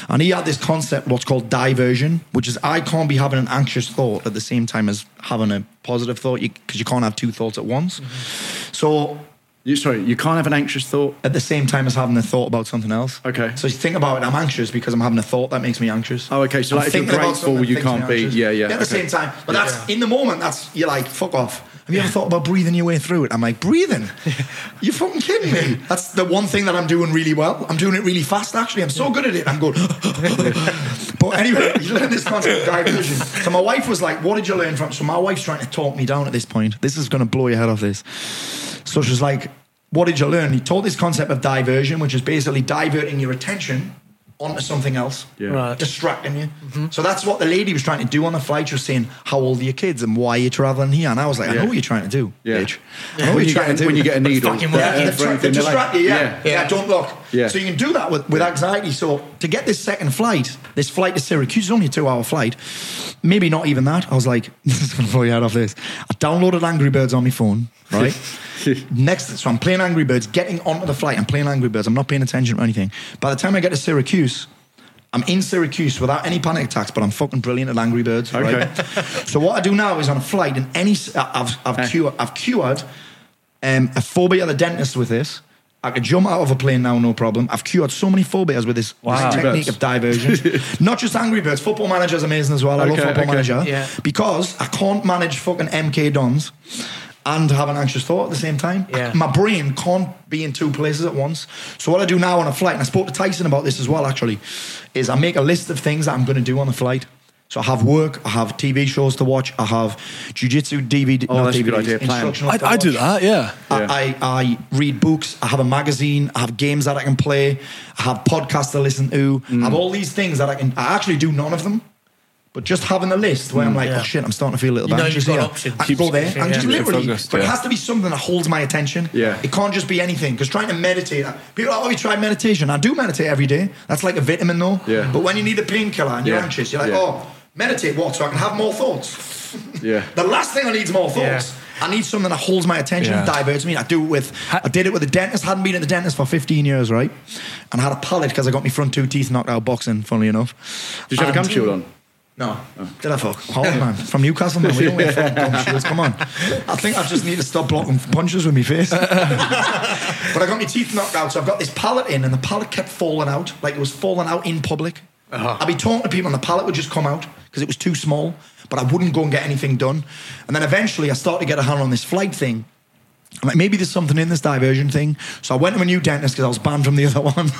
And he had this concept, what's called diversion, which is I can't be having an anxious thought at the same time as having a positive thought, because you, can't have two thoughts at once. Mm-hmm. So You, sorry, you can't have an anxious thought. at the same time as having a thought about something else. Okay. So you think about it, I'm anxious because I'm having a thought that makes me anxious. Oh, okay, so I'm like if you're grateful, you can't be- yeah, yeah, At the same time. But that's Yeah. in the moment, that's you're like, fuck off. Have you ever thought about breathing your way through it? I'm like, breathing? You're fucking kidding me? That's the one thing that I'm doing really well. I'm doing it really fast, actually. I'm so good at it. I'm going, but anyway, you learn this concept of diversion. So my wife was like, what did you learn from? So my wife's trying to talk me down at this point. This is going to blow your head off this. So she's like, what did you learn? He taught this concept of diversion, which is basically diverting your attention onto something else, Yeah. Right. distracting you. Mm-hmm. So that's what the lady was trying to do on the flight. She was saying, how old are your kids and why are you traveling here? And I was like, I know what you're trying to do, Yeah. bitch. I know When what you, you're trying get, to do. when you get a needle, fucking yeah, working. Yeah, for they, try, anything, they they're distract you, yeah. yeah. yeah. don't look. Yeah. So you can do that with, with anxiety. So to get this second flight, this flight to Syracuse is only a two hour flight, maybe not even that. I was like, this is going to blow you out of this. I downloaded Angry Birds on my phone, right? Next, so I'm playing Angry Birds, getting onto the flight, I'm playing Angry Birds, I'm not paying attention or anything. By the time I get to Syracuse, I'm in Syracuse without any panic attacks, but I'm fucking brilliant at Angry Birds. Right? Okay. so what I do now is on a flight, and any I've I've cured I've cured um, a phobia at the dentist with this. I could jump out of a plane now, no problem. I've cured so many phobias with this, Wow. this technique of diversion. Not just Angry Birds. Football Manager is amazing as well. I love Football okay. Manager Yeah. because I can't manage fucking MK Dons and have an anxious thought at the same time. Yeah. My brain can't be in two places at once. So what I do now on a flight, and I spoke to Tyson about this as well, actually, is I make a list of things that I'm going to do on the flight. So I have work, I have TV shows to watch, I have jujitsu DVD. Oh, not that's a good idea, plan. instructional I, I do that. Yeah. Yeah. I, I, I read books. I have a magazine. I have games that I can play. I have podcasts to listen to. I have mm. all these things that I can. I actually do none of them. But just having a list where I'm mm. like, oh, Yeah. oh shit, I'm starting to feel a little You bit know anxious you've got here. options. I can go there Keeps- and yeah. just literally, focused, but it has to be something that holds my attention. Yeah. It can't just be anything because trying to meditate, people are like, oh, try meditation. I do meditate every day. That's like a vitamin though. Yeah. But when you need a painkiller and you're Yeah. anxious, you're like, Yeah. oh, meditate what? So I can have more thoughts. Yeah. The last thing I need is more thoughts. I need something that holds my attention, Yeah. diverts me. I do it with, I did it with a dentist. Hadn't been at the dentist for 15 years, right? And I had a palate because I got my front two teeth knocked out boxing. Funnily enough. Did you have a And- gum shield on? No. Oh. Did I fuck? Hold on, man. From Newcastle, man. We don't wear fucking gum shields. Come on. I think I just need to stop blocking punches with my face. but I got my teeth knocked out, so I've got this palate in, and the palate kept falling out, like it was falling out in public. Uh-huh. I'd be talking to people, and the palate would just come out because it was too small, but I wouldn't go and get anything done. And then eventually, I started to get a hand on this flight thing. I'm like, maybe there's something in this diversion thing. So I went to a new dentist because I was banned from the other one.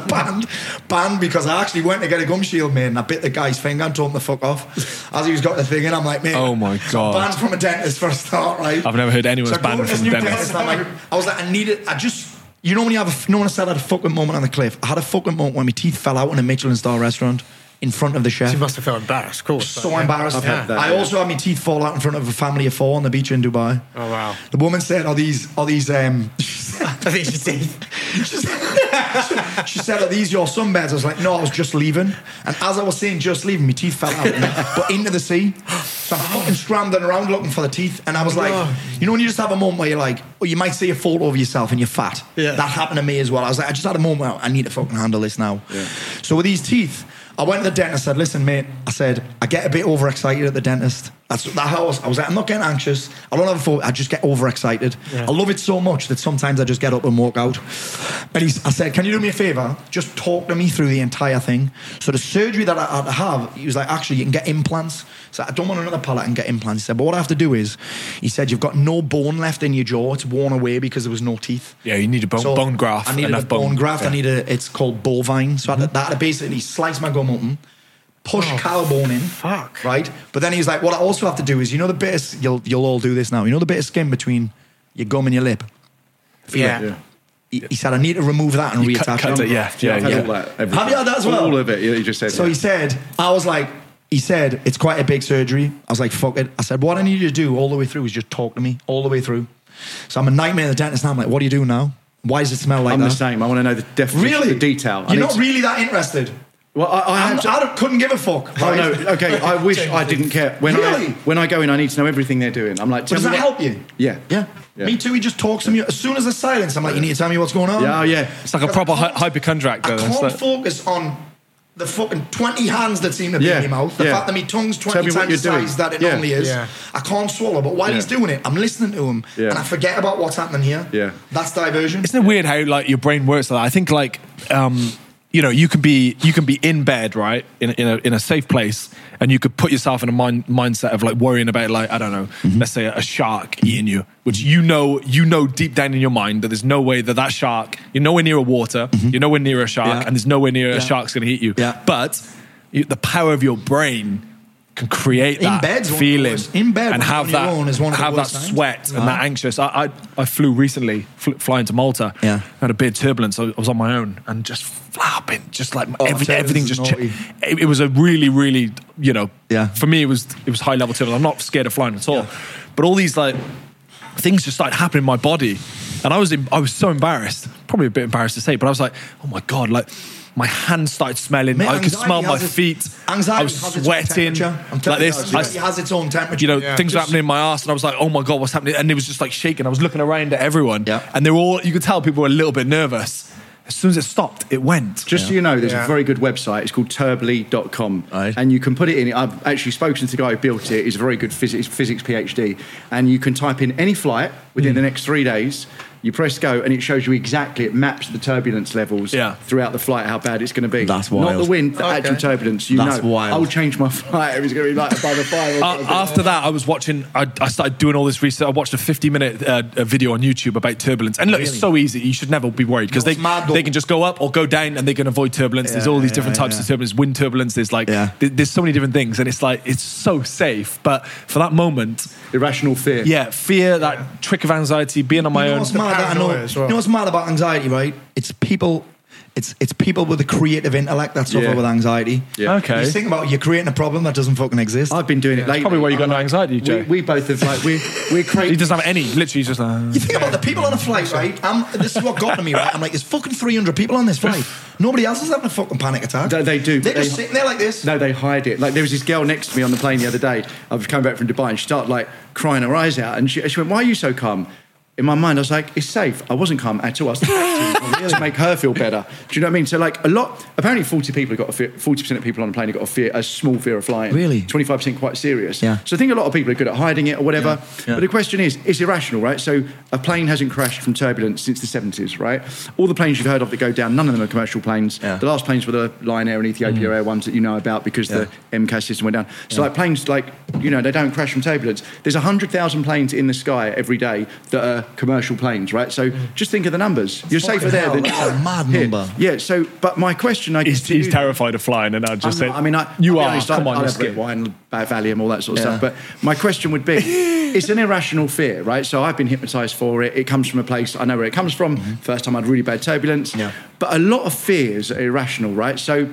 banned, banned because I actually went to get a gum shield made and I bit the guy's finger and told him to fuck off. As he was got the thing in, I'm like, mate. Oh my so I'm God. banned from a dentist for a start, right? I've never heard anyone so was I go banned from a new dentist. I'm like, I was like, I needed, I just, you know when you have a, no one said I had a fucking moment on the cliff. I had a fucking moment when my teeth fell out in a Michelin star restaurant in front of the chef. You must have felt embarrassed, of course. So yeah. embarrassed. I've had that, I yeah. also had my teeth fall out in front of a family of four on the beach in Dubai. Oh, wow. The woman said, "Are these? Are these?" Um, I think you see. she said, she said, "Are these your sunbeds?" I was like, "No, I was just leaving." And as I was saying, "Just leaving," my teeth fell out, but into the sea. So I'm fucking scrambling around looking for the teeth, and I was like, No. you know, when you just have a moment where you're like, oh, you might see a photo of yourself and you're fat. Yeah. That happened to me as well. I was like, I just had a moment where I need to fucking handle this now. So with these teeth. I went to the dentist. I said, "Listen, mate." I said, "I get a bit overexcited at the dentist." That's that how I was. I was like, I'm not getting anxious. I don't have a phobia. I just get overexcited. I love it so much that sometimes I just get up and walk out. But he's, I said, Can you do me a favor? Just talk to me through the entire thing. So the surgery that I had to have, he was like, Actually, you can get implants. So I don't want another palate and get implants. He said, But what I have to do is, he said, You've got no bone left in your jaw. It's worn away because there was no teeth. Yeah, you need a bone, So bone graft. I needed a bone, graft. yeah. I need a. It's called bovine. So I had to- that had to basically slice my gum open, push oh, cow bone in. fuck. Right. But then he was like, "What I also have to do is, you know, the bit of, you'll you'll all do this now. You know, the bit of skin between your gum and your lip. Feel Yeah. it? Yeah. He, he said, I need to remove that and You reattach cut- cut it. it, yeah, Yeah, yeah. all that. everything. Have you had that as well? All of it. Yeah, you just said. So yeah. he said, I was like, he said, it's quite a big surgery. I was like, fuck it. I said, what I need you to do all the way through is just talk to me all the way through. So I'm a nightmare at the dentist now. I'm like, what do you do now? Why does it smell like I'm that? the same. I want to know the definition, Really? the detail. I You're not to- really that interested. Well, I, I have to- I couldn't give a fuck. Oh right? no! Okay, I wish I didn't care. When Really? I when I go in, I need to know everything they're doing. I'm like, tell does me that what- help you? Yeah. Yeah. Yeah. Me too. He just talks to me. As soon as there's silence, I'm like, you need to tell me what's going on. Yeah, oh, yeah. It's like a proper hy- hypochondriac. I Though. It's can't like- focus on the fucking 20 hands that seem to be Yeah, in my mouth. The yeah. fact that my tongue's 20 times what the you're doing. size that it Yeah. normally is. Yeah. I can't swallow. But while Yeah. he's doing it, I'm listening to him Yeah. and I forget about what's happening here. Yeah. That's diversion. Isn't it weird how like your brain works like that? I think like um, you know you can be you can be in bed right in a, in a in a safe place and you could put yourself in a mind, mindset of like worrying about like I don't know mm-hmm. let's say a shark eating you which you know you know deep down in your mind that there's no way that that shark you're nowhere near a water mm-hmm. you're nowhere near a shark Yeah. and there's nowhere near Yeah. a shark's going to eat you Yeah. but you, the power of your brain can create that of the feeling. In bed and have that own is one of have that times. sweat and that uh-huh. anxious I, I I flew recently fl- flying to Malta Yeah. had a big turbulence. I was on my own and just flapping, just like Oh, every, everything just. It, it was a really, really, you know. Yeah. For me, it was it was high level turbulence. I'm not scared of flying at all, but all these like things just started happening in my body, and I was in, I was so embarrassed. Probably a bit embarrassed to say, but I was like, oh my god, like. My hands started smelling. Mate, I could smell my has its- feet. Anxiety I was has its own sweating temperature. Like telling you, this. anxiety I- has its own temperature. you know, Yeah. things were happening in my ass, and I was like, "Oh my god, what's happening?" And it was just like shaking. I was looking around at everyone, Yeah. and they were all. You could tell people were a little bit nervous. As soon as it stopped, it went. Just so you know, there's Yeah. a very good website. It's called turbli.com. Right. And you can put it in. I've actually spoken to the guy who built it. He's a very good physics, physics PhD. And you can type in any flight within Hmm. the next three days. You press go, and it shows you exactly. It maps the turbulence levels Yeah. throughout the flight, how bad it's going to be. That's wild. Not the wind, the Okay. actual turbulence. You That's know, wild. I'll change my flight. It's going to be like above a five. or Uh, after that, I was watching. I, I started doing all this research. I watched a 50 minute uh, video on YouTube about turbulence. And look, it's so easy. You should never be worried because they it's mad though. they can just go up or go down and they can avoid turbulence. there's all these yeah, different types yeah. of turbulence. Wind turbulence. There's like Yeah. there- there's so many different things, and it's like it's so safe. But for that moment, Irrational fear. yeah, fear, that trick of anxiety, being on my you know own. What's mad? that I know, paranoia as well. you know what's mad about anxiety, right? It's people. It's it's people with a creative intellect that suffer Yeah. with anxiety. Yeah. Okay. You think about you're creating a problem that doesn't fucking exist. I've been doing it lately. probably why you got I'm no like- anxiety, Joe. We, we both have like we're we're He doesn't have any. Literally, he's just like. You think about the people on a flight, right? I'm, this is what got to me, right? I'm like, there's fucking 300 people on this flight. Nobody else is having a fucking panic attack. They- they do, They're but just they- sitting there like this. No, they hide it. Like there was this girl next to me on the plane the other day. I was coming back from Dubai, and she started like crying her eyes out, and she, she went, "Why are you so calm?" In my mind, I was like, "It's safe." I wasn't calm at all. I was acting to make her feel better. Do you know what I mean? So, like a lot, apparently, forty people have got a fear. Forty percent of people on a plane have got a fear, a small fear of flying. Really? Twenty-five percent quite serious. Yeah. So I think a lot of people are good at hiding it or whatever. Yeah. Yeah. But the question is, it's irrational, right? So a plane hasn't crashed from turbulence since the seventies, right? All the planes you've heard of that go down, none of them are commercial planes. Yeah. The last planes were the Lion Air and Ethiopia mm. Air ones that you know about because the MCAS system went down. So like planes, like you know, they don't crash from turbulence. There's hundred thousand planes in the sky every day that are commercial planes, right? So just think of the numbers. You're Fucking safer there hell, than that's a mad here. number. Yeah. So, but my question, I guess, He's, he's you- terrified of flying, and I I'm just not- said, I mean, I, you I'll are. honest, Come I, on, I you're have red wine, bad Valium, all that sort of Yeah. stuff. But my question would be, it's an irrational fear, right? So I've been hypnotised for it. It comes from a place I know where it comes from. First time I had really bad turbulence. Mm-hmm. Yeah. But a lot of fears are irrational, right? So.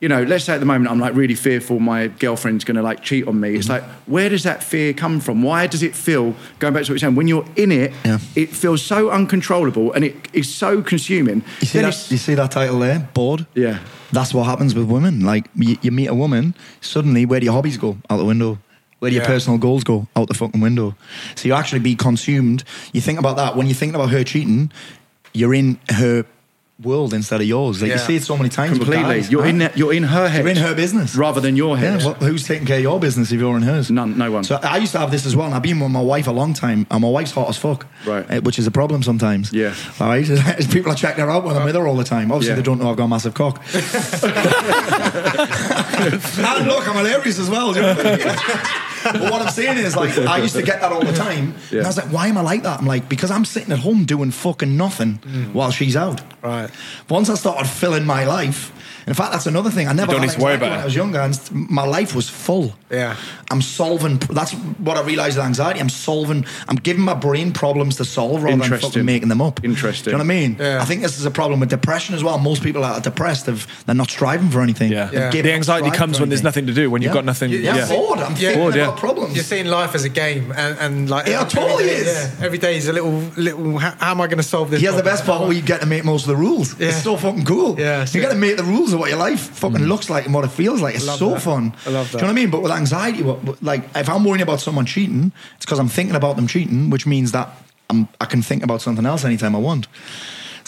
You know, let's say at the moment I'm like really fearful my girlfriend's going to like cheat on me. Mm-hmm. It's like, where does that fear come from? Why does it feel, going back to what you're saying, when you're in it, Yeah. it feels so uncontrollable and it is so consuming. You see, that, you see that title there? Bored? Yeah. That's what happens with women. Like, you, you meet a woman, suddenly, where do your hobbies go? Out the window. Where do your Yeah. personal goals go? Out the fucking window. So you actually be consumed. You think about that. When you're thinking about her cheating, you're in her world instead of yours. Like you see it so many times. with Completely. guys, You're right? in you're in her head. You're in her business. rather than your Yeah, head. well, who's taking care of your business if you're in hers? None- no one. So I used to have this as well. And I've been with my wife a long time, and my wife's hot as fuck, Right. uh, which is a problem sometimes. Yeah. all right. People are checking her out when I'm with her all the time. Obviously, Yeah. they don't know I've got a massive cock. and look, I'm hilarious as well. Do you know what I mean? but what I'm saying is, like, I used to get that all the time, and I was like, why am I like that? I'm like, because I'm sitting at home doing fucking nothing Mm. while she's out. Right. Once I started filling my life, in fact, that's another thing. I never don't had need to worry about when it. I was younger, and my life was full. Yeah. I'm solving. That's what I realised with anxiety. I'm solving. I'm giving my brain problems to solve rather than Interesting. fucking making them up. Interesting. Do you know what I mean? Yeah. I think this is a problem with depression as well. Most people that are depressed have they're not striving for anything. Yeah. Yeah. The anxiety comes for when there's nothing to do, when you've Yeah. got nothing. Yeah, Yeah. I'm bored. I'm Yeah. Bored, yeah. About problems. You're seeing life as a game, and, and like Yeah, it totally day- is. Yeah, every day is a little little. How, how am I going to solve this? Here's the problem? best part where you get to make most of the rules. Yeah. It's so fucking cool. Yeah, you get to make the rules of what your life fucking mm. looks like and what it feels like. It's so that. fun. I love that. Do you know what I mean? But with anxiety, what, what- like if I'm worrying about someone cheating, it's because I'm thinking about them cheating, which means that I'm, I can think about something else anytime I want.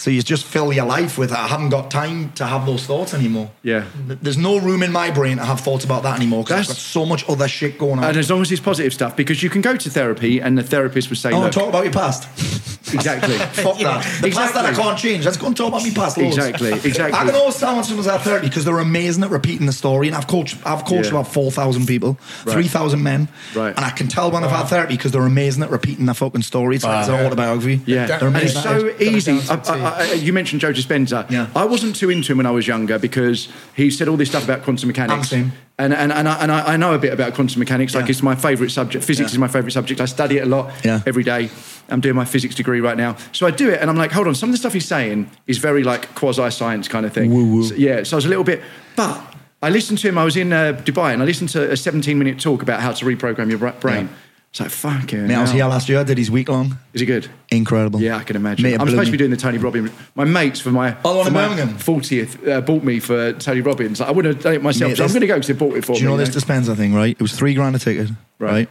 So you just fill your life with I haven't got time to have those thoughts anymore. Yeah. There's no room in my brain to have thoughts about that anymore because I've got so much other shit going on. And as long as it's positive stuff, because you can go to therapy and the therapist would say, I want look, to talk about your past. exactly. Fuck that. The past that I can't change. Let's go and talk about my past. loads. Exactly, exactly. I can always tell when someone's at therapy because they're amazing at repeating the story. And I've coached, I've coached Yeah. about four thousand people, Right. three thousand men, Right. and I can tell when I've had therapy because they're amazing at repeating their fucking story. It's like it's an autobiography. Yeah, they're and it's so easy. I, I, I, you mentioned Joe Dispenza. Yeah. I wasn't too into him when I was younger because he said all this stuff about quantum mechanics. same. And, and, and, I, and I know a bit about quantum mechanics. Like Yeah. it's my favourite subject. Physics Yeah. is my favourite subject. I study it a lot Yeah. every day. I'm doing my physics degree right now. So I do it and I'm like, hold on, some of the stuff he's saying is very like quasi science kind of thing. Woo-woo. So, yeah, so I was a little bit, but I listened to him. I was in uh, Dubai and I listened to a 17 minute talk about how to reprogram your brain. Yeah. It's like, fucking Mate, I was hell. here last year. I did his week long. Is he good? Incredible. Yeah, I can imagine. Mate, I'm supposed to be doing the Tony Robbins. My mates for my Oh, for my Birmingham? 40th uh, bought me for Tony Robbins. Like, I wouldn't have done it myself. Mate, so I'm going to go because they bought it for Do you me. know this Dispenza thing, right? It was three grand a ticket, Right. right?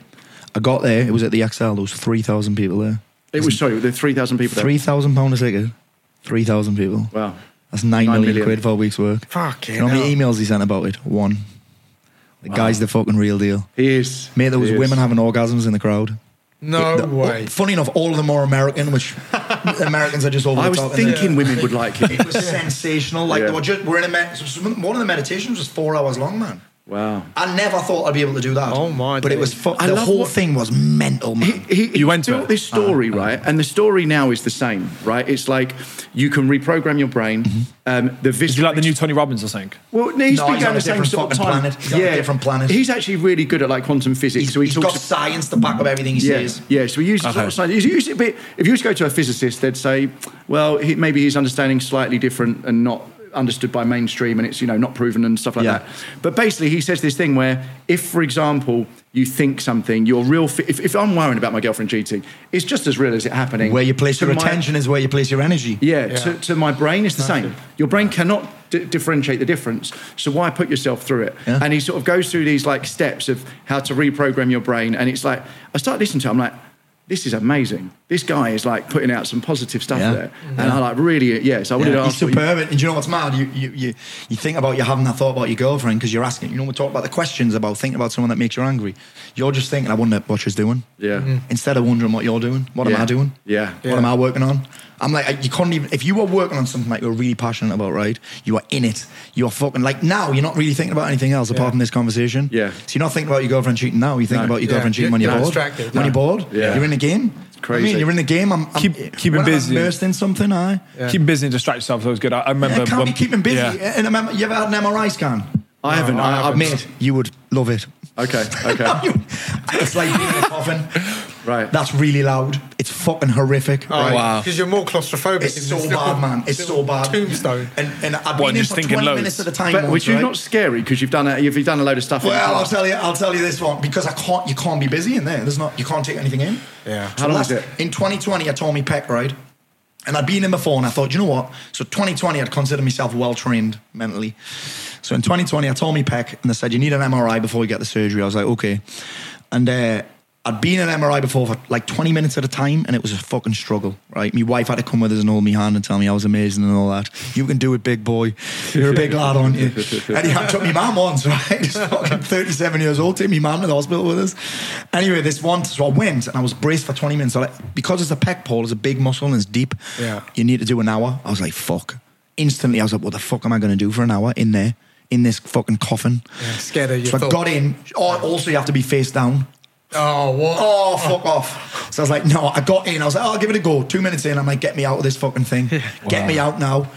I got there. It was at the ExCeL. There was three thousand people there. It was sorry, there 3,000 people there. Three thousand pound a ticket. Three thousand people. Wow. That's nine Nine million, million. quid for a week's work. Fucking You know how many emails he sent about it? One. The guy's the fucking real deal. He is. Mate, there was women having orgasms in the crowd. No The- way. Funny enough, all of them are American, which Americans are just over I the was top. isn't thinking women would like it. It was sensational. Like Yeah. they were just, we're in a med- one of the meditations was four hours long, man. Wow. I never thought I'd be able to do that. Oh, my But it was fu- the whole what- thing was mental, man. He, he You went to this story, Uh-huh. right? And the story now is the same, right? It's like you can reprogram your brain. Mm-hmm. Um, the Did visceral you like the new Tony Robbins, I think? Well, he's No, been he's going on the a same different sort of time. planet. He's on a different planet. He's actually really good at like quantum physics. He's, so he he's talks got science to back up everything he Yeah, says. yeah. So he uses Okay. sort of science. He's it a bit. If you was to go to a physicist, they'd say, well, he, maybe his understanding slightly different and not understood by mainstream, and it's you know not proven and stuff like Yeah. that. But basically, he says this thing where if, for example, you think something, your real. Fi- if, if I'm worrying about my girlfriend cheating, it's just as real as it happening. Where you place To your my- attention is where you place your energy. yeah, Yeah. To, to my brain, it's the same. Your brain cannot d- differentiate the difference. So why put yourself through it? Yeah. And he sort of goes through these like steps of how to reprogram your brain. And it's like, I start listening to it, I'm like, this is amazing. This guy is like putting out some positive stuff Yeah. there. And I like really, uh, yes, I wanted Yeah, to he's ask what you- superb. And do you know what's mad? You, you, you, you think about you having that thought about your girlfriend because you're asking, you know, we talk about the questions about thinking about someone that makes you angry. You're just thinking, I wonder what she's doing. Yeah. Mm-hmm. Instead of wondering what you're doing, what am I doing? Yeah. What am I working on? I'm like, you can't even, if you were working on something that you're really passionate about, right? You are in it. You're fucking, like now, you're not really thinking about anything else apart from this conversation. Yeah. So you're not thinking about your girlfriend cheating now. You think No. about your Yeah. girlfriend cheating You're- when you're you're bored. When No. you're bored, Yeah. you're in the game. I crazy. mean, you're in the game. I'm, I'm Keep- keep when I'm immersed in something, I. Keep busy and distract yourself is always good. I, I remember. Yeah, can't be keeping busy. Yeah. And I remember, you ever had an MRI scan? I haven't. No, I, I I've haven't. Mate, you would love it. Okay. Okay. it's like being in a coffin. Right. That's really loud. It's fucking horrific. Oh, right? Wow. Because you're more claustrophobic. It's so bad, man. It's so bad. Tombstone. And, and I've What, been in for thinking 20 loads? minutes at a time. but once, was you right? not scary because you've done a, you've done a load of stuff? Well, I'll tell you. I'll tell you this one because I can't. You can't be busy in there. There's not. You can't take anything in. Yeah. How long last- is it? In 2020, I tore me pec right, and I'd been in before, and I thought, you know what? So 2020, I'd consider myself well trained mentally. So in 2020, I told me pec and they said you need an MRI before you get the surgery. I was like, okay, and uh, I'd been in an MRI before for like 20 minutes at a time and it was a fucking struggle, right? My wife had to come with us and hold me hand and tell me I was amazing and all that. You can do it, big boy. You're a big lad, aren't you? Anyway, I took my mum once, right? Just fucking 37 years old, take my mum to the hospital with us. Anyway, this one, so I went and I was braced for 20 minutes. So like, because it's a pec pole, it's a big muscle and it's deep, Yeah. you need to do an hour. I was like, fuck. Instantly, I was like, what the fuck am I going to do for an hour in there? In this fucking coffin. Yeah, scared of you. So I got in. Oh, also, you have to be face down. Oh, what? Oh, fuck off. So I was like, no, I got in. I was like, oh, I'll give it a go. Two minutes in, I'm like, get me out of this fucking thing. Get me out now.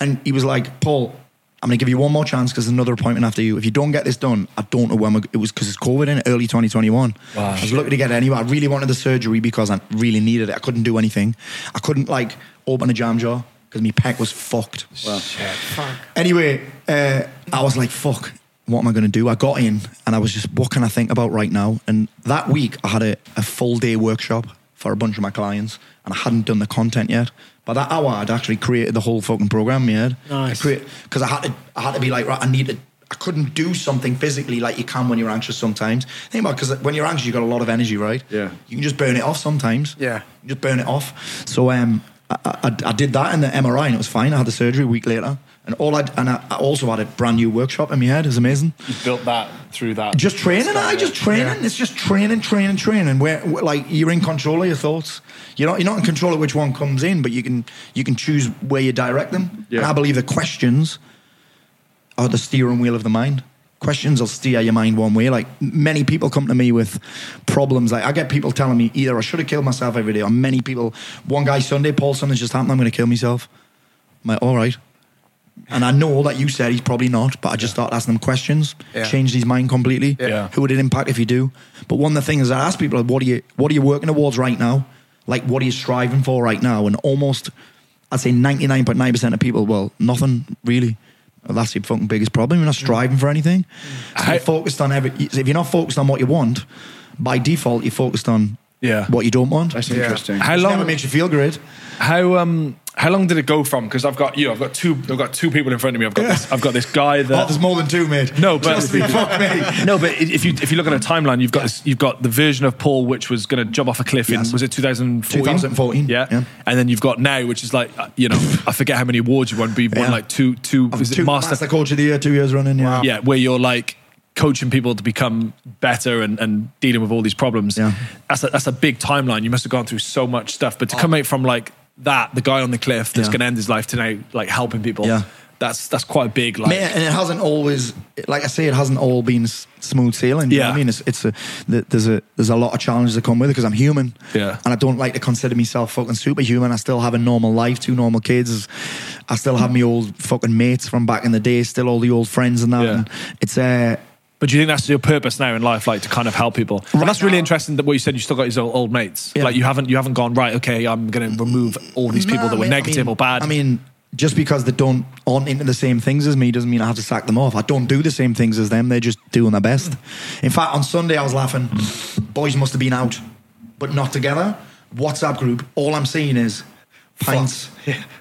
And he was like, Paul, I'm going to give you one more chance because there's another appointment after you. If you don't get this done, I don't know when we're, it was because it's COVID in early 2021. Wow. I was looking to get it anyway. I really wanted the surgery because I really needed it. I couldn't do anything. I couldn't like open a jam jar because my pec was fucked. Fuck. Anyway, uh, I was like, fuck, what am I going to do? I got in and I was just, what can I think about right now? And that week I had a, a full day workshop for a bunch of my clients and I hadn't done the content yet. By that hour, I'd actually created the whole fucking program in my head. Nice. Because I, had to, I had to be like, right, I needed, I couldn't do something physically like you can when you're anxious sometimes. Think about because when you're anxious, you've got a lot of energy, right? Yeah. You can just burn it off sometimes. Yeah. You just burn it off. So um, I, I, I did that in the MRI and it was fine. I had the surgery a week later. And all I and I, also had a brand new workshop in my head. It was amazing. You built that through that. Just training, I just training. Yeah. It's just training, training, training. Where, where like you're in control of your thoughts. You're not you're not in control of which one comes in, but you can you can choose where you direct them. Yeah. And I believe the questions are the steering wheel of the mind. Questions will steer your mind one way. Like many people come to me with problems. Like I get people telling me either I should have killed myself every day, or many people. One guy Sunday, Paul, something's just happened. I'm going to kill myself. I'm like, all right. And I know that you said he's probably not, but I just start asking him questions, Yeah. changed his mind completely. Yeah. Who would it impact if you do? But one of the things I ask people, like, what are you, what are you working towards right now? Like, what are you striving for right now? And almost, I'd say 99.9% of people, well, nothing really. Well, that's your fucking biggest problem. You're not striving for anything. So How- you're focused on every. If you're not focused on what you want, by default, you're focused on Yeah. what you don't want. That's Yeah. interesting. How Which long? never makes you feel great. How um how long did it go from? Because I've got you, I've got two, I've got two people in front of me. I've got this, I've got this guy Oh, there's more than two, mate. No, but- Trust me, fuck me. no, but if you if you look at a timeline, you've got this, you've got the version of Paul which was going to jump off a cliff in was it 2014? 2014, Yeah. yeah. and then you've got now, which is like you know I forget how many awards you won, but you've won Yeah. like two two I've is it master, master coach of the year, two years running. Yeah. yeah, where you're like coaching people to become better and, and dealing with all these problems. Yeah. That's a, that's a big timeline. You must have gone through so much stuff, but to oh. come out from like that, the guy on the cliff that's Yeah. going to end his life tonight, like helping people. Yeah. That's that's quite a big like. Mate, and it hasn't always, like I say, it hasn't all been smooth sailing. Yeah. I mean, it's it's a th- there's a there's a lot of challenges that come with it because I'm human. Yeah. and I don't like to consider myself fucking superhuman. I still have a normal life, two normal kids. I still have my old fucking mates from back in the day, still all the old friends and that. Yeah. And it's uh, But do you think that's your purpose now in life, like to kind of help people? and that's really interesting that what you said. You still got your old, old mates. Yeah. Like you haven't you haven't gone right. Okay, I'm going to remove all these people Nah, that were mate, I negative mean- or bad. I mean, just because they don't aren't into the same things as me doesn't mean I have to sack them off. I don't do the same things as them. They're just doing their best. In fact, on Sunday I was laughing. Boys must have been out, but not together. WhatsApp group. All I'm seeing is pints,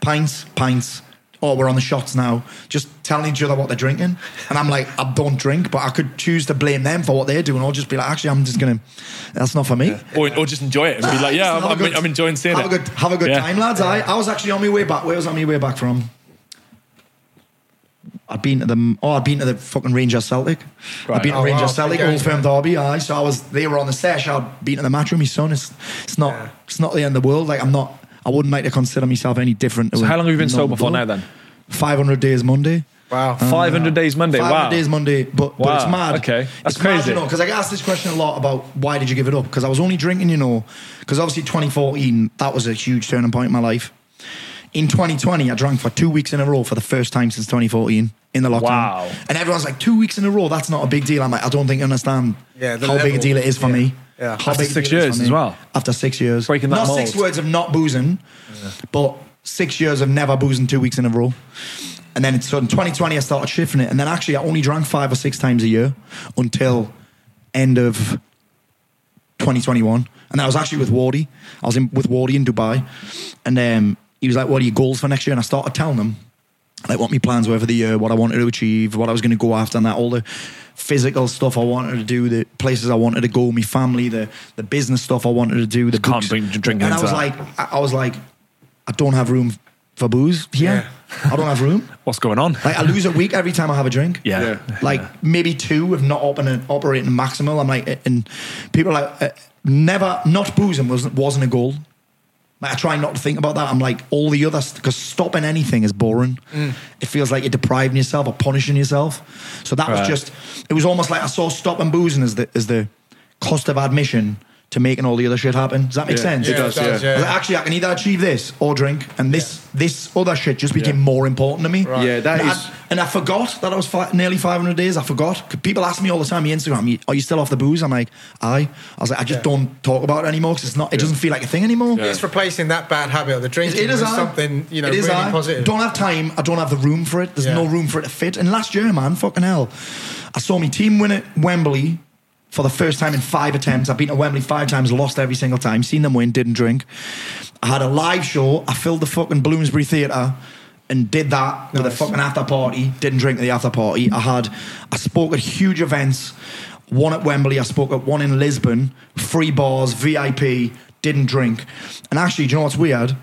pints, pints. Oh, we're on the shots now. Just telling each other what they're drinking, and I'm like, I don't drink, but I could choose to blame them for what they're doing, or just be like, actually, I'm just gonna. That's not for me. or, or just enjoy it and be like, yeah, I'm, Have a I'm, good- I'm enjoying seeing have it. A good, have a good Yeah. time, lads. I, I was actually on my way back. Where was I on my way back from? I'd been to the oh, I'd been to the fucking Rangers Celtic. Right. I'd been to Oh, Rangers wow. Celtic, Okay. Old Firm Derby. Aye, so I was. They were on the sesh. I'd been to the match with my son. It's it's not Yeah. it's not the end of the world. Like I'm not. I wouldn't like to consider myself any different. So how long have you been sober for normal now then? Five hundred days Monday. Wow. Uh, 500 days Monday. 500 Wow. days Monday, but, but it's mad. okay. That's it's mad, crazy. you know, because I get asked this question a lot about why did you give it up? Because I was only drinking, you know, because obviously 2014, that was a huge turning point in my life. In 2020, I drank for two weeks in a row for the first time since 2014 in the lockdown. Wow. And everyone's like, two weeks in a row, that's not a big deal. I'm like, I don't think you understand Yeah, the how big a deal it is for Yeah. me. Yeah. How After a six deal it is years as well. After six years. Breaking that Not mold. six words of not boozing, but six years of never boozing two weeks in a row. And then it's, so in 2020, I started shifting it. And then actually, I only drank five or six times a year until end of 2021. And I was actually with Wardy. I was in with Wardy in Dubai. And um, he was like, What are your goals for next year? And I started telling him like what my plans were for the year, what I wanted to achieve, what I was going to go after, and that all the physical stuff I wanted to do, the places I wanted to go, my family, the the business stuff I wanted to do, the can't books. bring drinking and I was that. like, I, I was like, I don't have room for booze here. I don't have room. What's going on? Like I lose a week every time I have a drink. yeah. Yeah. Like maybe two if not operating, operating maximal. I'm like, and people are like, uh, never, not boozing wasn't, wasn't a goal. Like I try not to think about that. I'm like, all the other, because stopping anything is boring. Mm. It feels like you're depriving yourself or punishing yourself. So that was just, it was almost like I saw stopping boozing as the, as the cost of admission to making all the other shit happen. Does that make Yeah, sense? it does, I was like, Actually, I can either achieve this or drink, and this this other shit just became Yeah. more important to me. Right. Yeah, that and is- I, and I forgot that I was fi- nearly 500 days. I forgot. People ask me all the time on Instagram, "Are you still off the booze?" I'm like, "Aye." I was like, "I just Yeah. don't talk about it anymore because it's not. It doesn't feel like a thing anymore." It's replacing that bad habit of the drinking It is with I. something you know It is really I. positive. Don't have time. I don't have the room for it. There's Yeah. no room for it to fit. And last year, man, fucking hell, I saw my team win at Wembley for the first time in five attempts. I've been to Wembley five times, lost every single time. Seen them win, didn't drink. I had a live show. I filled the fucking Bloomsbury Theatre. And did that with a fucking after party. Didn't drink at the after party. I had, I spoke at huge events. One at Wembley. I spoke at one in Lisbon. Free bars, VIP. Didn't drink. And actually, do you know what's weird?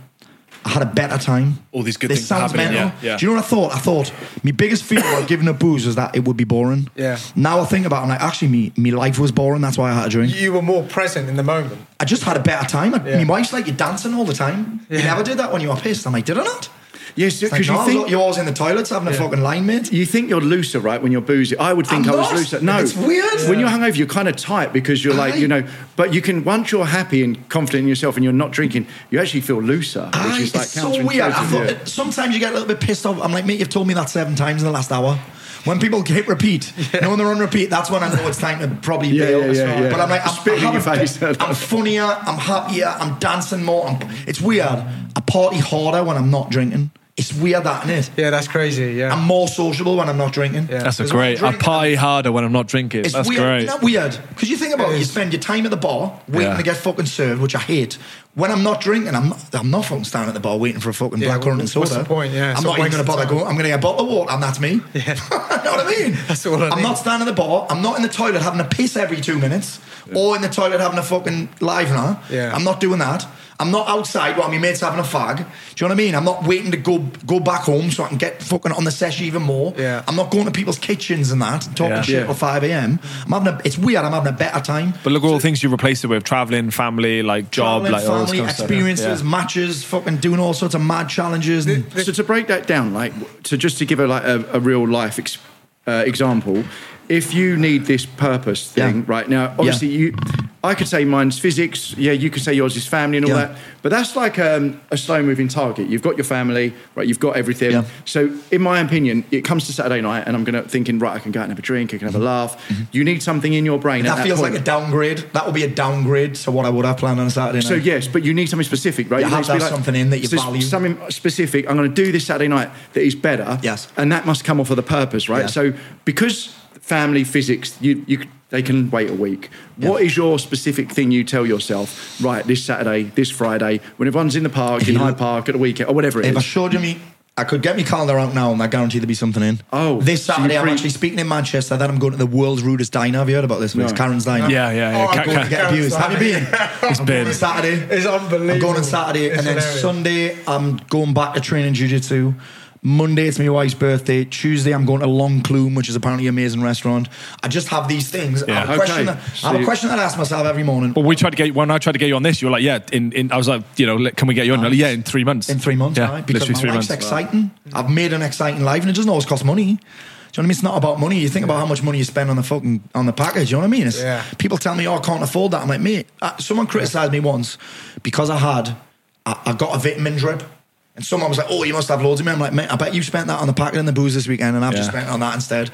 I had a better time. All these good this things sounds happening, mental. yeah, yeah. Do you know what I thought? I thought my biggest fear about giving up booze was that it would be boring. Yeah. Now I think about it, I'm like, actually, me, me life was boring. That's why I had a drink. you were more present in the moment. I just had a better time. I, Yeah. My wife's like, you're dancing all the time. You Yeah. never did that when you were pissed. I'm like, did I not? Yes, like, because no, you think you're always in the toilets having a fucking line, mate. you think you're looser, right? When you're boozy, I would think I'm I was not. looser. No, It's weird. When you're hungover, you're kind of tight because you're like, Aye. you know. But you can once you're happy and confident in yourself, and you're not drinking, you actually feel looser, which Aye, is like it's so weird. Thought yeah. sometimes you get a little bit pissed off. I'm like, mate, you've told me that seven times in the last hour. When people hit repeat, you know when they're on repeat, that's when I know it's time to probably Yeah, bail. yeah, yeah, yeah. But I'm like, I'm, I'm. I'm funnier, I'm happier, I'm dancing more. I'm, it's weird. I party harder when I'm not drinking. It's weird that, isn't it? Yeah, that's crazy. Yeah. I'm more sociable when I'm not drinking. Yeah. That's a 'Cause when I'm great. I party harder when I'm not drinking. It's That's weird. great. Isn't that weird? Because you think about It it, you spend your time at the bar waiting Yeah. to get fucking served, which I hate. When I'm not drinking, I'm not, I'm not fucking standing at the bar waiting for a fucking Yeah, black currant and what's soda. the point? Yeah, I'm it's not a even going to waste bother going. I'm going to get a bottle of water, and that's me. Yeah. know what I mean? That's all I I'm need. not standing at the bar. I'm not in the toilet having a piss every two minutes, or in the toilet having a fucking livener. Yeah. I'm not doing that. I'm not outside while my mate's having a fag. Do you know what I mean? I'm not waiting to go go back home so I can get fucking on the sesh even more. Yeah. I'm not going to people's kitchens and that, talking Yeah. shit Yeah. till 5 a.m. I'm having a, it's weird. I'm having a better time. But look at all the things you replace it with: traveling, family, like job, Traveling, like all this family, kind of stuff. experiences, Yeah. matches, fucking doing all sorts of mad challenges. And, So to break that down, like to just to give a like a, a real life ex, uh, example, if you need this purpose thing Yeah. right now, obviously you, I could say mine's physics. Yeah, you could say yours is family and all Yeah. that. But that's like um, a slow moving target. You've got your family, right? You've got everything. Yeah. So in my opinion, it comes to Saturday night, and I'm gonna thinking, right, I can go out and have a drink, I can have a laugh. You need something in your brain. at Mm-hmm. that feels point. like a downgrade. That would be a downgrade to what I would have planned on Saturday night. So yes, but you need something specific, right? You have need to have be something in that you so value. Something specific. I'm going to do this Saturday night that is better. Yes. and that must come off of the purpose, right? Yeah. So because family physics, you you they can wait a week. What is your specific thing you tell yourself? Right, this Saturday, this Friday, when everyone's in the park, If in Hyde Park, at the weekend, or whatever it If I showed you me, I could get my calendar out now and I guarantee there'd be something in. Oh, This so you Saturday I'm pre- actually speaking in Manchester. Then I'm going to the world's rudest diner. Have you heard about this? It's Karen's Diner. Yeah, yeah, yeah. Oh, I'm Ca- going Going ca- to get Karen's abused. Have you been? It's I'm been. going Saturday. It's unbelievable. I'm going on Saturday, It's and then hilarious. Sunday I'm going back to training jiu-jitsu. Monday it's my wife's birthday. Tuesday I'm going to Long Clume, which is apparently an amazing restaurant. I just have these things. I have a Yeah. question. Okay. That, I have a question that I ask myself every morning. Well, we tried to get when I tried to get you on this. You were like, yeah. In, in I was like, you know, can we get you on? You're like, yeah, in three months. in three months, Yeah, right? Because literally my three life's months. exciting. I've made an exciting life, and it doesn't always cost money. Do you know what I mean? It's not about money. You think about how much money you spend on the fucking on the package. You know what I mean? It's, Yeah. People tell me, "Oh, I can't afford that." I'm like, mate. Uh, someone criticised me once because I had I, I got a vitamin drip. And someone was like, "Oh, you must have loads of me." I'm like, "Mate, I bet you spent that on the packet and the booze this weekend, and I've just Yeah. spent it on that instead."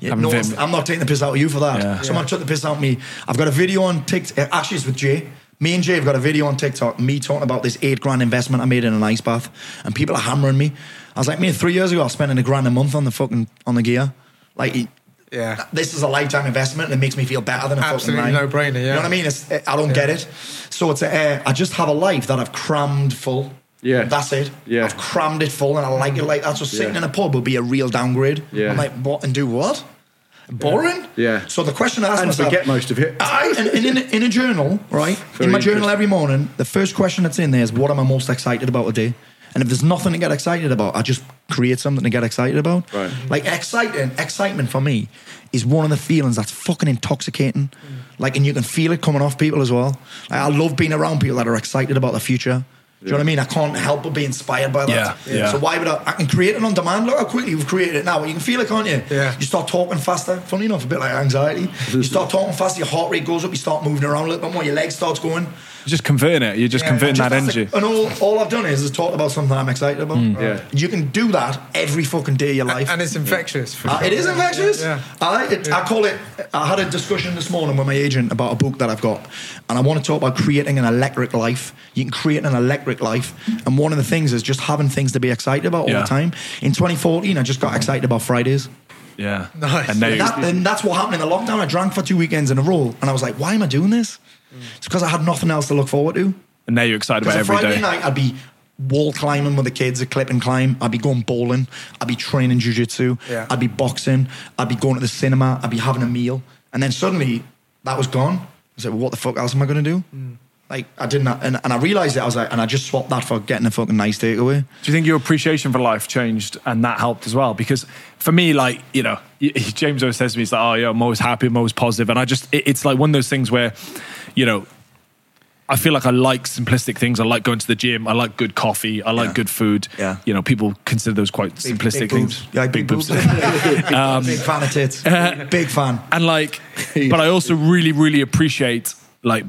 Yeah, Having no one's- vim- I'm not taking the piss out of you for that. Yeah. Someone took the piss out of me. I've got a video on TikTok. Actually, it's with Jay. Me and Jay have got a video on TikTok. Me talking about this eight grand investment I made in an ice bath, and people are hammering me. I was like, "Me, three years ago, I was spending a grand a month on the fucking on the gear. Like, Yeah. this is a lifetime investment, and it makes me feel better than a Absolutely fucking line. no-brainer, yeah. You know what I mean? It's, I don't get it. So it's a, uh, I just have a life that I've crammed full. Yeah. That's it. Yeah. I've crammed it full and I like it like that. So sitting Yeah. in a pub would be a real downgrade. Yeah. I'm like, what? And do what? Boring? Yeah. So the question I asked And myself. forget most of it. I, and in, in a journal, right? Very in my journal every morning, the first question that's in there is what am I most excited about today? And if there's nothing to get excited about, I just create something to get excited about. Right. Like exciting, excitement for me is one of the feelings that's fucking intoxicating. Mm. Like, and you can feel it coming off people as well. Like, I love being around people that are excited about the future. Do you know what I mean? I can't help but be inspired by that. Yeah, yeah. So why would I? I can create it on demand. Look how quickly we've created it now. You can feel it, can't you? Yeah. You start talking faster. Funny enough, a bit like anxiety. You start talking faster, your heart rate goes up. You start moving around a little bit more. Your leg starts going. You're just converting it. You're just Yeah, converting Just that that's the- energy. and all, all I've done is, is talk about something I'm excited about. Yeah. You can do that every fucking day of your life. And it's infectious. for Uh, sure. it is infectious. Yeah. I, it, I call it. I had a discussion this morning with my agent about a book that I've got, and I want to talk about creating an electric life. You can create an electric life, and one of the things is just having things to be excited about all Yeah. the time. In 2014, I just got excited about Fridays. Yeah. Nice. And now And, that, and that's what happened in the lockdown. I drank for two weekends in a row, and I was like, "Why am I doing this?" Mm. It's because I had nothing else to look forward to. and now you're excited about Because every Friday day. night, I'd be wall climbing with the kids, a clip and climb. I'd be going bowling. I'd be training jujitsu. Yeah. I'd be boxing. I'd be going to the cinema. I'd be having a meal. And then suddenly, that was gone. I said, well, what the fuck else am I going to do? Mm. Like, I didn't, and, and I realized it. I was like, and I just swapped that for getting a fucking nice takeaway. Do you think your appreciation for life changed and that helped as well? Because for me, like, you know, James always says to me, he's like, oh, yeah, I'm always happy, I'm always positive. And I just, it- it's like one of those things where, you know, I feel like I like simplistic things. I like going to the gym. I like good coffee. I like Yeah. good food. Yeah. You know, people consider those quite simplistic big things. Yeah, big, boobs. big fan of tits. big fan. and like but i also really really appreciate like